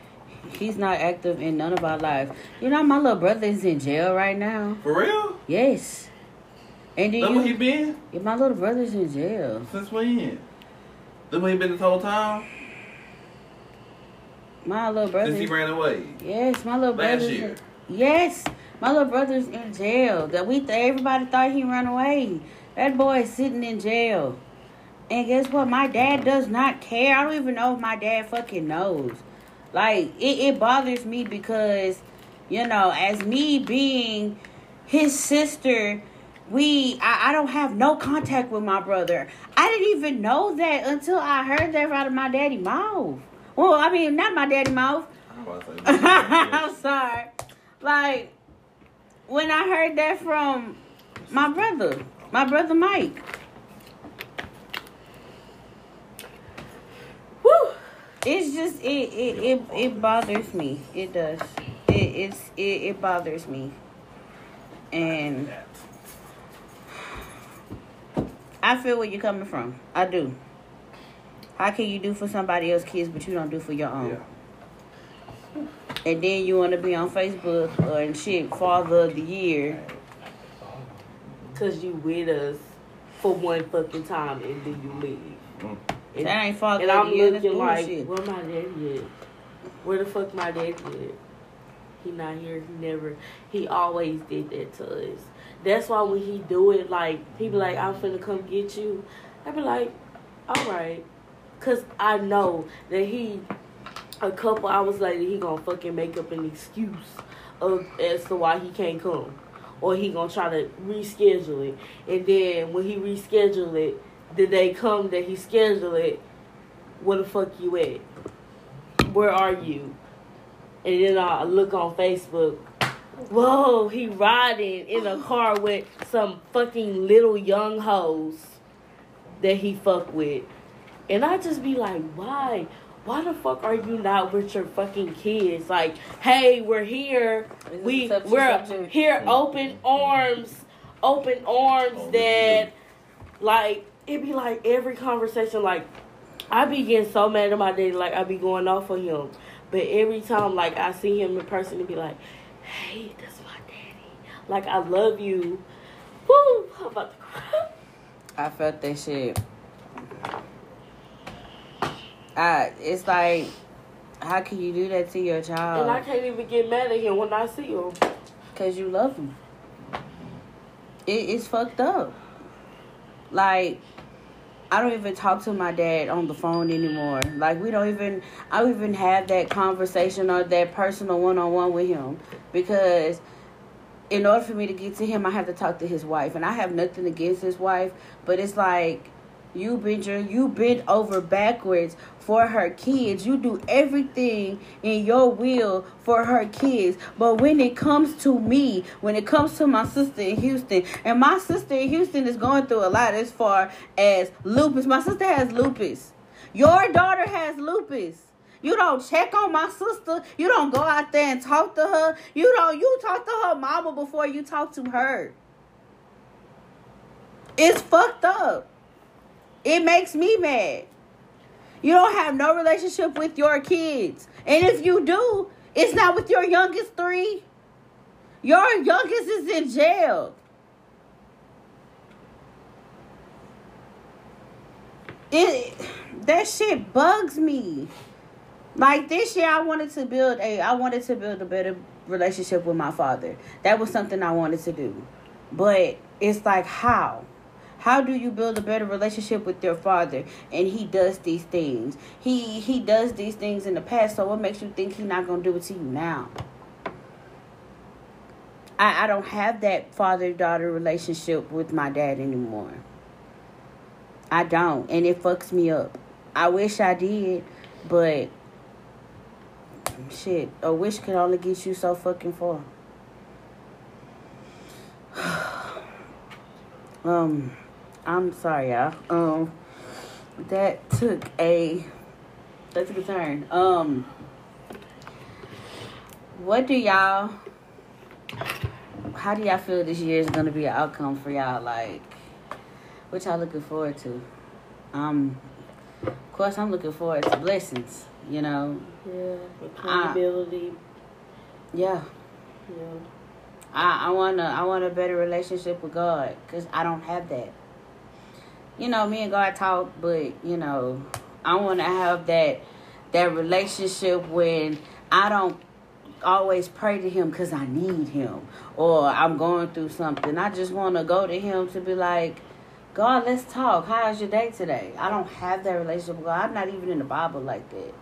he's not active in none of our lives. You know, my little brother is in jail right now. For real? Yes. And do That's where he you? been? Yeah, my little brother's in jail. Since when? That's where he been this whole time? My little brother. Since he ran away. Yes, my little Last brother's. year. Yes, my little brother's in jail. That we everybody thought he ran away. That boy is sitting in jail. And guess what? My dad does not care. I don't even know if my dad fucking knows. Like it, it bothers me because, you know, as me being his sister, we I, I don't have no contact with my brother. I didn't even know that until I heard that out of my daddy mouth. Well, I mean, not my daddy mouth. I'm sorry. Like when I heard that from my brother, my brother Mike. It's just it it, it it bothers me. It does. It it's it, it bothers me. And I feel where you're coming from. I do. How can you do for somebody else's kids but you don't do for your own? Yeah. And then you want to be on Facebook uh, and shit, Father of the Year. Cause you with us for one fucking time and then you leave. Mm. And, That ain't Father and I'm the Year. That's looking like, bullshit. where my daddy at? Where the fuck my daddy at? He not here. He never. He always did that to us. That's why when he do it, like people like, I'm finna come get you. I be like, all right, cause I know that he, a couple hours later, he gonna fucking make up an excuse of as to why he can't come, or he gonna try to reschedule it. And then when he reschedule it, the day come that he schedule it, where the fuck you at? Where are you? And then I look on Facebook. Whoa, he riding in a car with some fucking little young hoes that he fuck with. And I just be like, why? Why the fuck are you not with your fucking kids? Like, hey, we're here. We this a subject, we're subject? here open arms. Open arms that like it be like every conversation like I be getting so mad at my daddy, like I be going off on him. But every time like I see him in person it be like, Hey, that's my daddy. Like I love you. Woo! I'm about to cry. I felt that shit. I, it's like, how can you do that to your child? And I can't even get mad at him when I see him. Because you love him. It, it's fucked up. Like, I don't even talk to my dad on the phone anymore. Like, we don't even, I don't even have that conversation or that personal one on one with him. Because in order for me to get to him, I have to talk to his wife, and I have nothing against his wife, but it's like you bent your you bent over backwards for her kids. You do everything in your will for her kids, but when it comes to me, when it comes to my sister in Houston, and my sister in Houston is going through a lot as far as lupus. My sister has lupus. Your daughter has lupus. You don't check on my sister. You don't go out there and talk to her. You don't you talk to her mama before you talk to her. It's fucked up. It makes me mad. You don't have no relationship with your kids. And if you do, it's not with your youngest three. Your youngest is in jail. It that shit bugs me. Like this year, I wanted to build a, I wanted to build a better relationship with my father. That was something I wanted to do, but it's like how, how do you build a better relationship with your father? And he does these things. He he does these things in the past. So what makes you think he's not gonna do it to you now? I I don't have that father daughter relationship with my dad anymore. I don't, and it fucks me up. I wish I did, but shit, a wish can only get you so fucking far. um, I'm sorry, y'all. Um, that took a that took a turn. Um, what do y'all? How do y'all feel this year is gonna be an outcome for y'all? Like, what y'all looking forward to? Um, of course, I'm looking forward to blessings. You know, Yeah. Accountability. yeah. yeah. I, I wanna I want a better relationship with God because I don't have that. You know, me and God talk, but you know, I want to have that that relationship when I don't always pray to Him because I need Him or I'm going through something. I just want to go to Him to be like, God, let's talk. How's your day today? I don't have that relationship with God. I'm not even in the Bible like that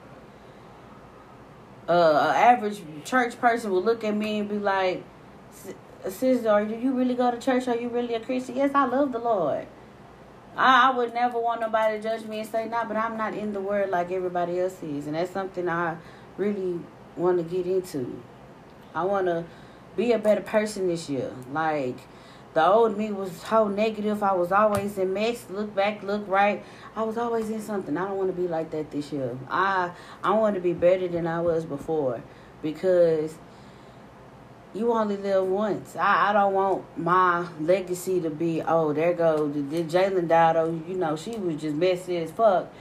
uh, an average church person will look at me and be like, "S- "Sister, you, you really go to church? Are you really a Christian?" Yes, I love the Lord. I, I would never want nobody to judge me and say, "Nah," but I'm not in the word like everybody else is, and that's something I really want to get into. I want to be a better person this year. Like, The old me was so negative. I was always in mess. Look back, look right. I was always in something. I don't want to be like that this year. I I want to be better than I was before because you only live once. I, I don't want my legacy to be oh there go did Jalen died oh you know she was just messy as fuck.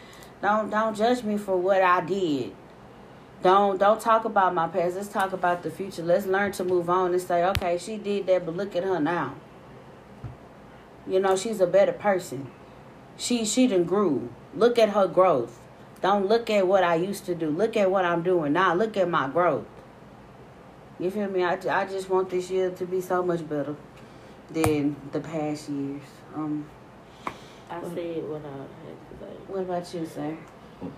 Don't don't judge me for what I did. Don't don't talk about my past. Let's talk about the future. Let's learn to move on and say okay she did that but look at her now. You know she's a better person. She she done grew. Look at her growth. Don't look at what I used to do. Look at what I'm doing now. Look at my growth. You feel me? I, I just want this year to be so much better than the past years. Um, I said what I had to say. what about you, sir?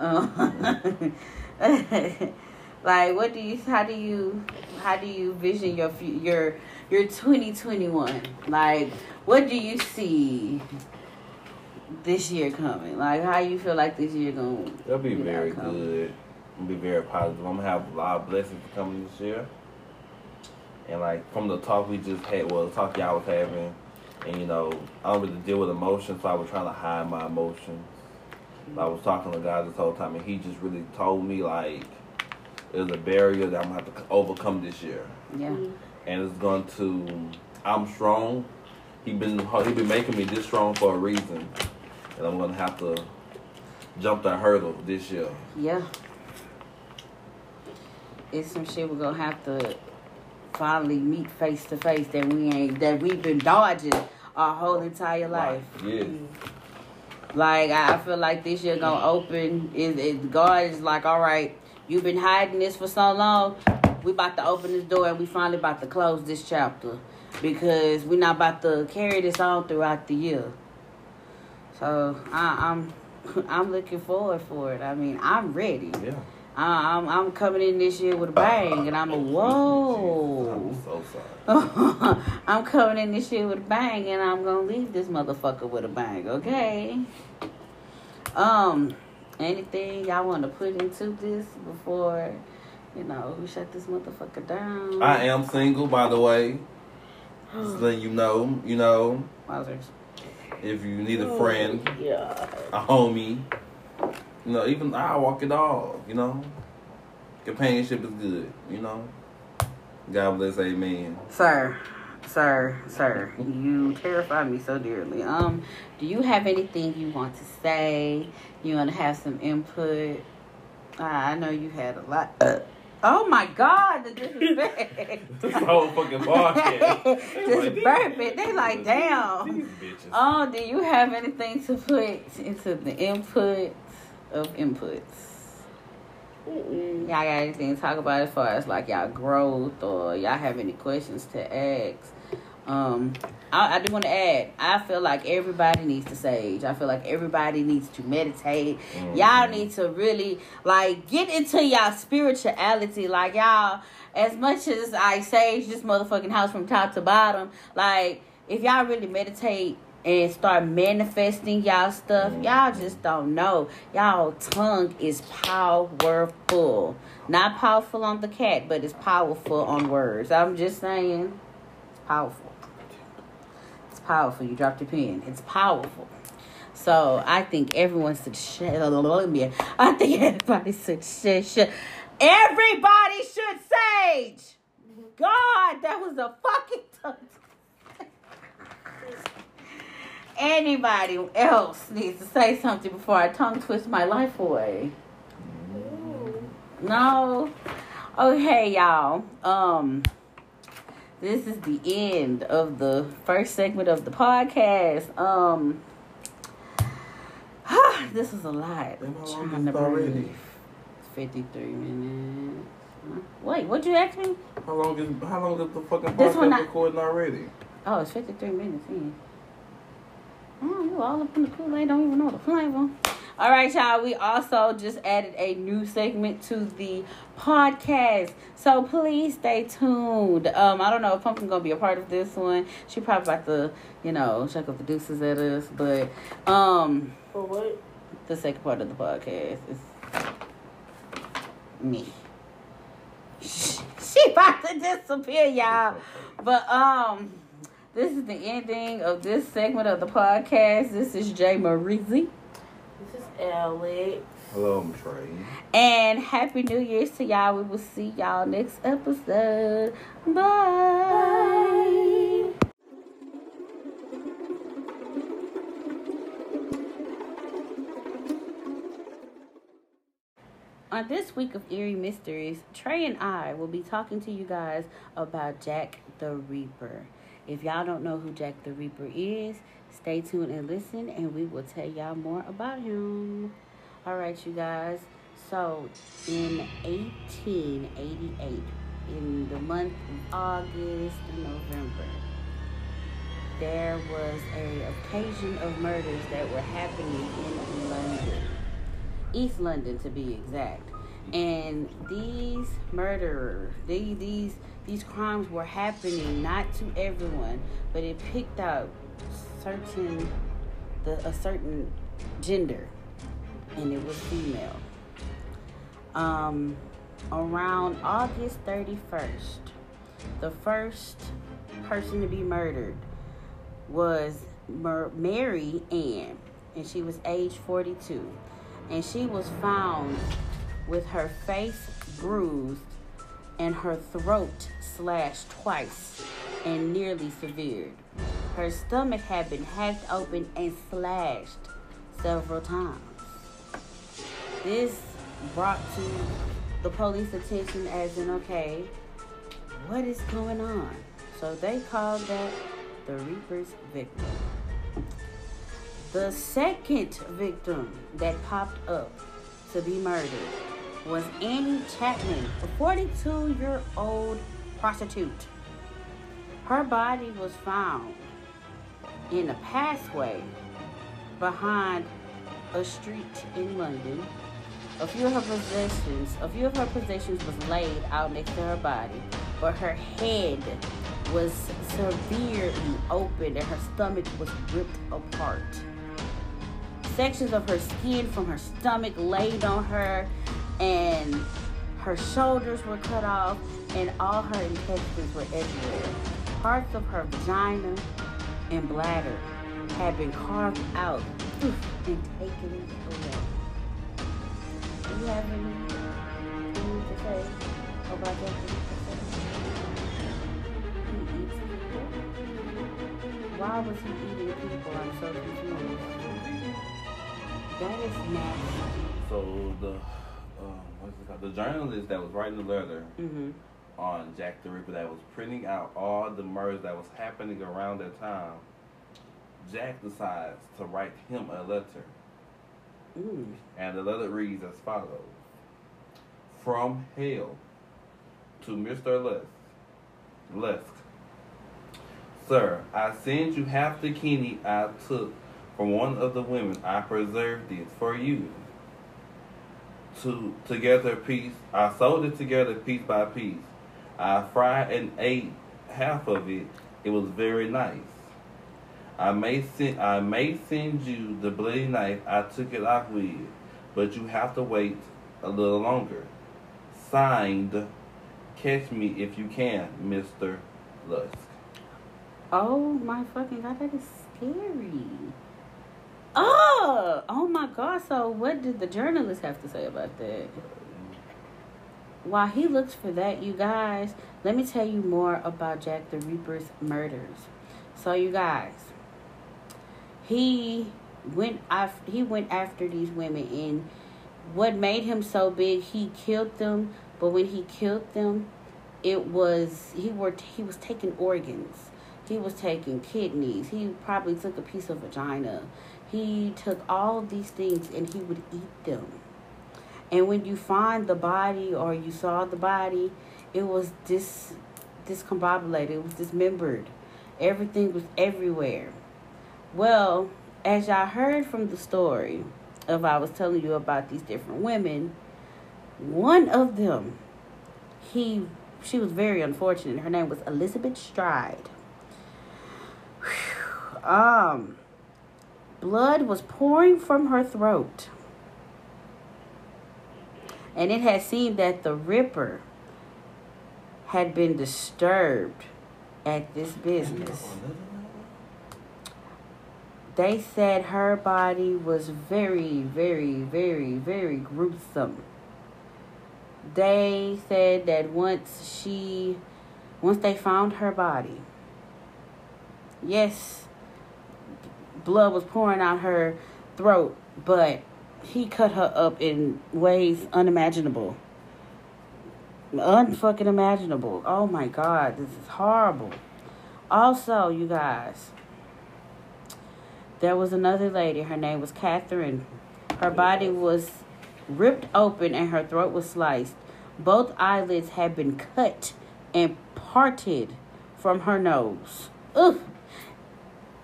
Uh, like, what do you? How do you? How do you vision your fu- your your twenty twenty one? Like, what do you see this year coming? Like, how you feel like this year going? That'll be very come? Good. It'll be very positive. I'm gonna have a lot of blessings coming this year. And like from the talk we just had, well, the talk y'all was having, and you know, I don't really deal with emotions, so I was trying to hide my emotions. I was talking to God this whole time, and He just really told me like there's a barrier that I'm gonna have to overcome this year, Yeah. and it's going to. I'm strong. He been he been making me this strong for a reason, and I'm gonna have to jump that hurdle this year. Yeah. It's some shit we're gonna have to finally meet face to face that we ain't that we've been dodging our whole entire life. Yeah. Like I I feel like this year gonna open. Is it God is like, all right, you've been hiding this for so long. We about to open this door and we finally about to close this chapter because we're not about to carry this on throughout the year. So I, I'm I'm looking forward for it. I mean, I'm ready. Yeah. I'm I'm coming in this year with a bang, and I'm a whoa. I'm so. I'm coming in this year with a bang, and I'm gonna leave this motherfucker with a bang. Okay. Um, anything y'all want to put into this before, you know, we shut this motherfucker down? I am single, by the way. Just letting you know, you know, Wowzers. if you need a friend, Yeah. a homie, you know, even I walk it off, you know. Companionship is good, you know. God bless, amen. Sir, sir, sir, you terrify me so dearly. Um, do you have anything you want to say? You want to have some input? Uh, I know you had a lot. oh my God, the disrespect. This whole fucking podcast. Just burping. They like, These damn. bitches. Oh, do you have anything to put into the input of inputs? Mm-mm. Y'all got anything to talk about as far as like y'all growth or y'all have any questions to ask? Um, I, I do want to add. I feel like everybody needs to sage. I feel like everybody needs to meditate. Y'all Mhm. need to really like get into y'all spirituality. Like y'all, as much as I sage this motherfucking house from top to bottom, like if y'all really meditate and start manifesting y'all stuff, y'all just don't know. Y'all tongue is powerful. Not powerful on the cat, but it's powerful on words. I'm just saying, it's powerful. It's powerful. You dropped your pen. It's powerful. So I think everyone should share. I think everybody should share. Everybody should sage. God, that was a fucking. Anybody else needs to say something before I tongue twist my life away. No. Okay, y'all. Um this is the end of the first segment of the podcast. Um this is a lot. Long Trying to already? breathe. 53 minutes. Wait, what'd you ask me? How long is how long is the fucking This one podcast I- recording already? Oh, it's 53 minutes in. Oh, you all up in the Kool-Aid, don't even know the flavor. All right, y'all. We also just added a new segment to the podcast, so please stay tuned. Um, I don't know if Pumpkin gonna be a part of this one. She probably about to, you know, check up the deuces at us, but um, For what? the second part of the podcast is me. She about to disappear, y'all. But um, this is the ending of this segment of the podcast. This is Jay Marizzi. This is Alex. Hello, I'm Trey. And happy New Year's to y'all. We will see y'all next episode. Bye. On this week of Eerie Mysteries, Trey and I will be talking to you guys about Jack the Ripper. If y'all don't know who Jack the Ripper is, stay tuned and listen, and we will tell y'all more about him. All right, you guys. So, in 1888, in the month of August and November, there was a occasion of murders that were happening in London. East London to be exact. And these murderers, they, these these crimes were happening not to everyone, but it picked out certain the a certain gender, and it was female. Um, around August thirty first, the first person to be murdered was Mer- Mary Ann, and she was age forty two and she was found with her face bruised and her throat slashed twice and nearly severed. Her stomach had been hacked open and slashed several times. This brought to the police attention as in, okay, what is going on? So they called that the Ripper's victim. The second victim that popped up to be murdered was Annie Chapman, a 42 year old prostitute. Her body was found in a pathway behind a street in London. A few of her possessions, a few of her possessions was laid out next to her body, but her head was severely opened and her stomach was ripped apart sections of her skin from her stomach laid on her, and her shoulders were cut off, and all her intestines were everywhere. Parts of her vagina and bladder had been carved out and taken away. Do you have anything to say about that? Why was he eating people? I'm so confused. That is nasty. So the what's it called? The journalist that was writing the letter Mm-hmm. on Jack the Ripper that was printing out all the murders that was happening around that time. Jack decides to write him a letter, Mm. and the letter reads as follows: From hell to Mr. Lusk, Lusk. Sir, I send you half the kidney I took from one of the women. I preserved it for you. To together piece, I sold it together piece by piece. I fried and ate half of it. It was very nice. I may send I may send you the bloody knife I took it off with, but you have to wait a little longer. Signed, catch me if you can, Mister Lusk. Oh my fucking god, that is scary. Oh, oh my god. So, what did the journalist have to say about that? While he looks for that, you guys, let me tell you more about Jack the Ripper's murders. So, you guys, he went after he went after these women, and what made him so big, he killed them. But when he killed them, it was he were he was taking organs. He was taking kidneys. He probably took a piece of vagina. He took all these things and he would eat them. And when you find the body or you saw the body, it was dis discombobulated. It was dismembered. Everything was everywhere. Well, as y'all heard from the story of I was telling you about these different women, one of them, he she was very unfortunate. Her name was Elizabeth Stride. Um, blood was pouring from her throat. And it had seemed that the Ripper had been disturbed at this business. They said her body was very, very, very, very gruesome. They said that once she, once they found her body, yes, blood was pouring out her throat, but he cut her up in ways unimaginable. Unfucking imaginable. Oh my god, this is horrible. Also, you guys, there was another lady. Her name was Catherine. Her body was ripped open and her throat was sliced. Both eyelids had been cut and parted from her nose. Ugh.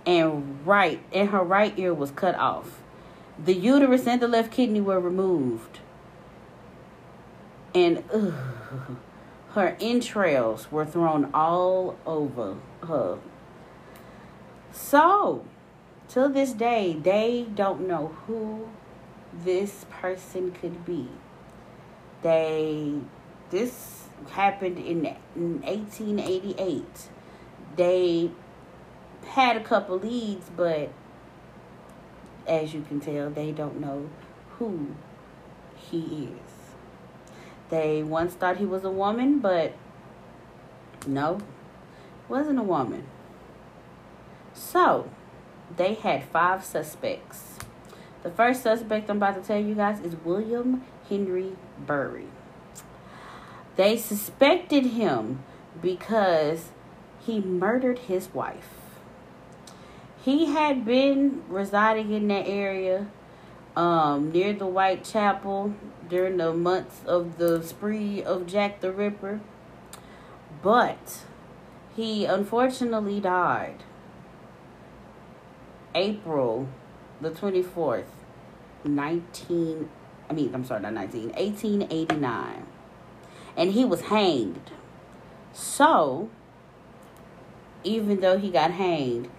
And right, and her right ear was cut off. The uterus and the left kidney were removed. And ugh, her entrails were thrown all over her. So, till this day, they don't know who this person could be. They, this happened in, in 1888. They had a couple leads, but as you can tell, they don't know who he is. They once thought he was a woman, but no, wasn't a woman. So, they had five suspects. The first suspect I'm about to tell you guys is William Henry Bury. They suspected him because he murdered his wife. He had been residing in that area um, near the Whitechapel during the months of the spree of Jack the Ripper. But he unfortunately died April the 24th, 19, I mean, I'm sorry, not 19, 1889. And he was hanged. So, even though he got hanged,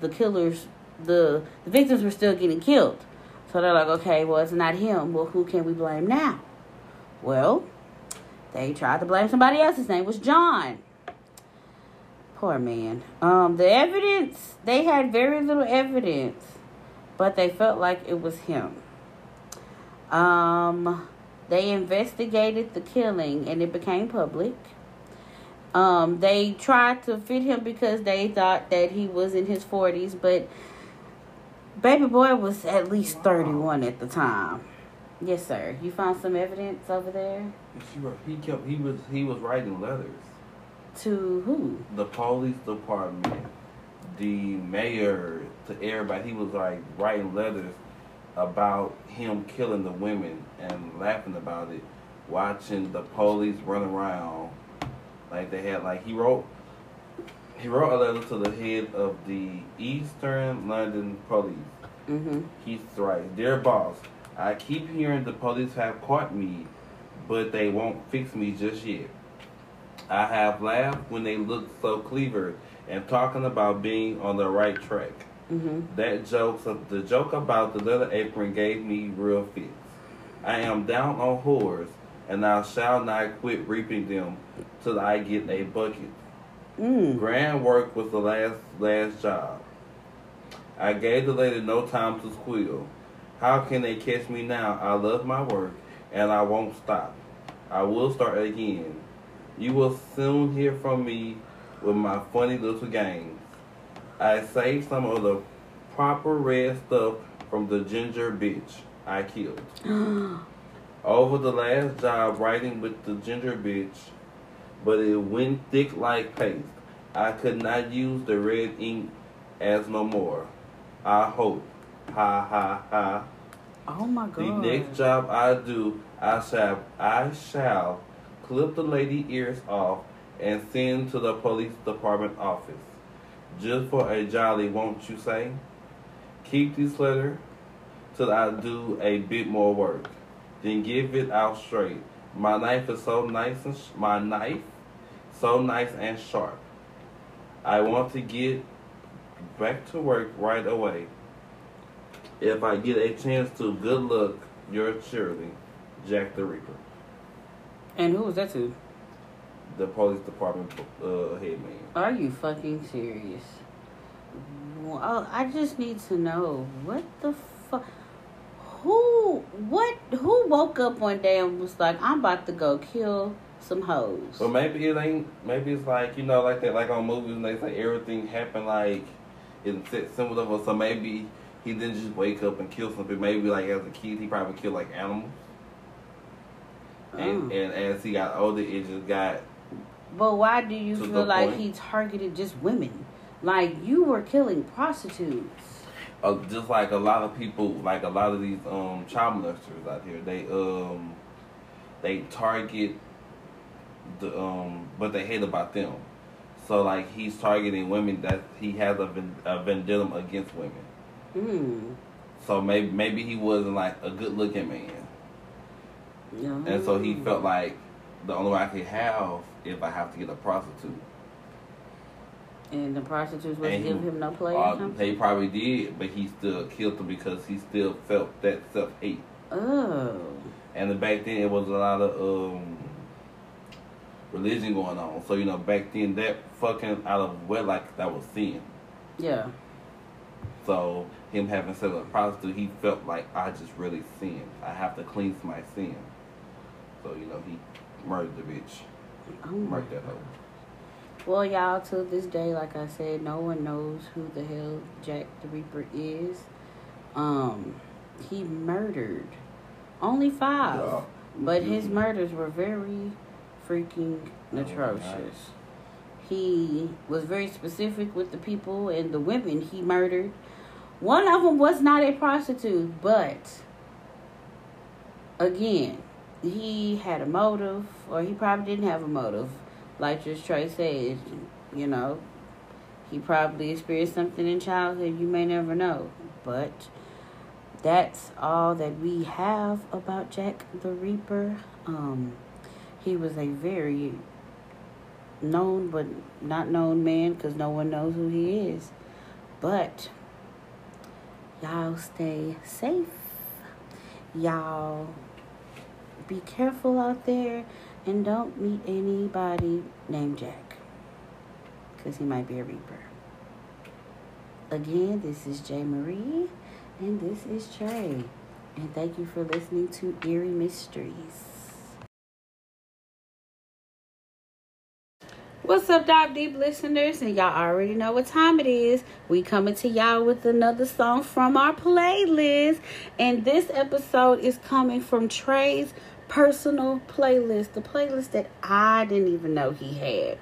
the killers, the, the victims were still getting killed. So they're like, okay, well, it's not him. Well, who can we blame now? Well, they tried to blame somebody else. His name was John. Poor man. Um, the evidence, they had very little evidence, but they felt like it was him. Um, they investigated the killing and it became public. Um, they tried to fit him because they thought that he was in his 40s, but baby boy was at least 31 at the time. Yes, sir. You found some evidence over there? He kept. He was. He was writing letters. To who? The police department, the mayor, to everybody. He was like writing letters about him killing the women and laughing about it. Watching the police run around like they had. Like he wrote. He wrote a letter to the head of the Eastern London Police. Mm-hmm. He's right. Dear boss, I keep hearing the police have caught me, but they won't fix me just yet. I have laughed when they look so clever and talking about being on the right track. Mm-hmm. That joke, the joke about the little apron gave me real fits. I am down on whores, and I shall not quit reaping them till I get a bucket. Mm. Grand work was the last last job. I gave the lady no time to squeal. How can they catch me now? I love my work and I won't stop. I will start again. You will soon hear from me with my funny little games. I saved some of the proper red stuff from the ginger bitch I killed. Over the last job writing with the ginger bitch, but it went thick like paste. I could not use the red ink as no more. I hope. Ha ha ha. Oh my god. The next job I do, I shall I shall clip the lady ears off and send to the police department office. Just for a jolly, won't you say? Keep this letter till I do a bit more work. Then give it out straight. My knife is so nice and sh- my knife so nice and sharp. I want to get back to work right away. If I get a chance to, good luck. Yours surely, Jack the Ripper. And who was that to? the police department uh, head man. Are you fucking serious? Well, I just need to know what the fuck. Who, what, who woke up one day and was like, I'm about to go kill some hoes? Well, maybe it ain't. Maybe it's like you know, like that, like on movies, and they say everything happened like in set similar level. So maybe he didn't just wake up and kill something. Maybe like as a kid, he probably killed like animals. And Oh. and as he got older, it just got But why do you feel like point. he targeted just women? Like you were killing prostitutes. Uh, just like a lot of people, like a lot of these um child molesters out here, they um they target the um what they hate about them. So like he's targeting women that he has a, a vendetta against women. Hmm. So maybe maybe he wasn't like a good looking man, Yeah. and so he felt like the only way I could have if I have to get a prostitute. And the prostitutes he- giving him no play. or Uh, something? they probably did, but he still killed them because he still felt that self hate. Oh. And back then it was a lot of um religion going on. So you know back then that fucking out of wedlock that was sin. Yeah. So him having sex with a prostitute, he felt like I just really sinned. I have to cleanse my sin. So you know he murdered the bitch, Oh murdered that hoe. Well, y'all, to this day, like I said, no one knows who the hell Jack the Ripper is. Um, he murdered only five, Yeah. but his murders were very freaking Oh, atrocious. nice. He was very specific with the people and the women he murdered. One of them was not a prostitute, but again, he had a motive, or he probably didn't have a motive. Like just Trey said, you know, he probably experienced something in childhood you may never know. But that's all that we have about Jack the Ripper. Um, he was a very known but not known man because no one knows who he is. But y'all stay safe. Y'all be careful out there and don't meet anybody named Jack because he might be a reaper. Again, this is J. Marie and this is Trey. And thank you for listening to Eerie Mysteries. What's up, Dive Deep listeners? And y'all already know what time it is. We coming to y'all with another song from our playlist. And this episode is coming from Trey's personal playlist, the playlist that I didn't even know he had.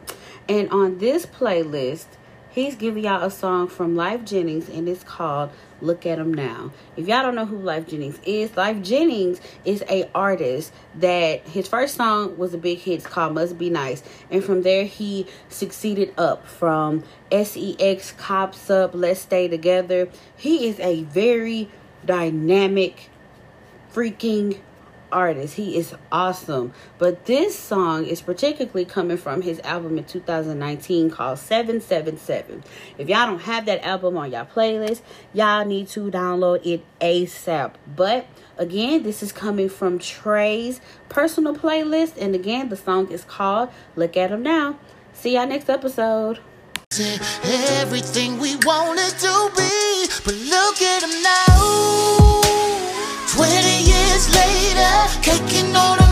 And on this playlist, he's giving y'all a song from Lyfe Jennings, and it's called Look at Him Now. If y'all don't know who Lyfe Jennings is, Lyfe Jennings is a artist that his first song was a big hit. It's called Must Be Nice. And from there, he succeeded up from SEX, Cops Up, Let's Stay Together. He is a very dynamic, freaking artist. He is awesome. But this song is particularly coming from his album in 2019 called 777. If y'all don't have that album on y'all playlist, y'all need to download it ASAP. But again, this is coming from Trey's personal playlist. And again, the song is called Look at Him Now. See y'all next episode. Everything we wanted to be, but look at him now. 20 minutes later, taking on a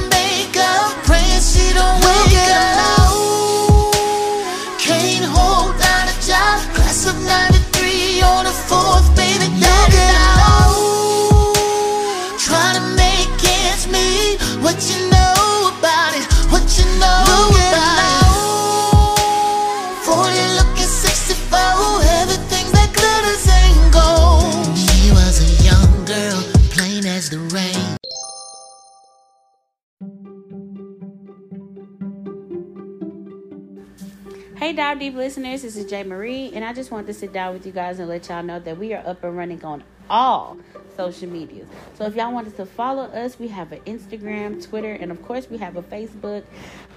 Hey, Dive Deep listeners, this is Jay Marie, and I just wanted to sit down with you guys and let y'all know that we are up and running on all social medias. So if y'all wanted to follow us, we have an Instagram, Twitter, and of course we have a Facebook.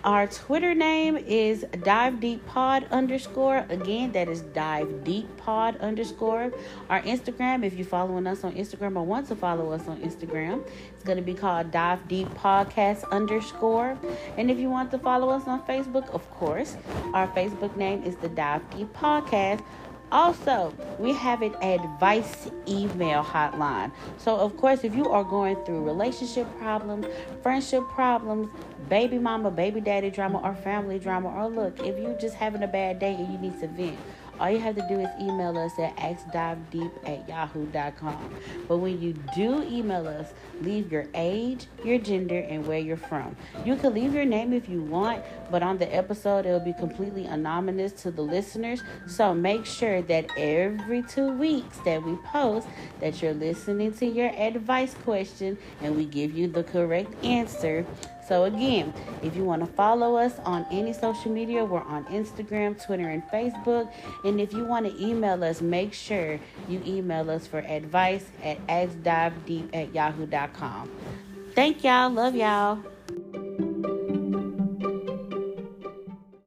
Our Twitter name is Dive Deep Pod underscore. Again, that is Dive Deep Pod underscore. Our Instagram, if you're following us on Instagram or want to follow us on Instagram, it's going to be called Dive Deep Podcast underscore. And if you want to follow us on Facebook, of course, our Facebook name is the Dive Deep Podcast. Also, we have an advice email hotline. So, of course, if you are going through relationship problems, friendship problems, baby mama, baby daddy drama, or family drama, or look, if you're just having a bad day and you need to vent, all you have to do is email us at axdivedeep at yahoo.com. But when you do email us, leave your age, your gender, and where you're from. You can leave your name if you want, but on the episode, it will be completely anonymous to the listeners. So make sure that every two weeks that we post, that you're listening to your advice question and we give you the correct answer. So, again, if you want to follow us on any social media, we're on Instagram, Twitter, and Facebook. And if you want to email us, make sure you email us for advice at axdivedeep at yahoo.com. Thank y'all. Love y'all.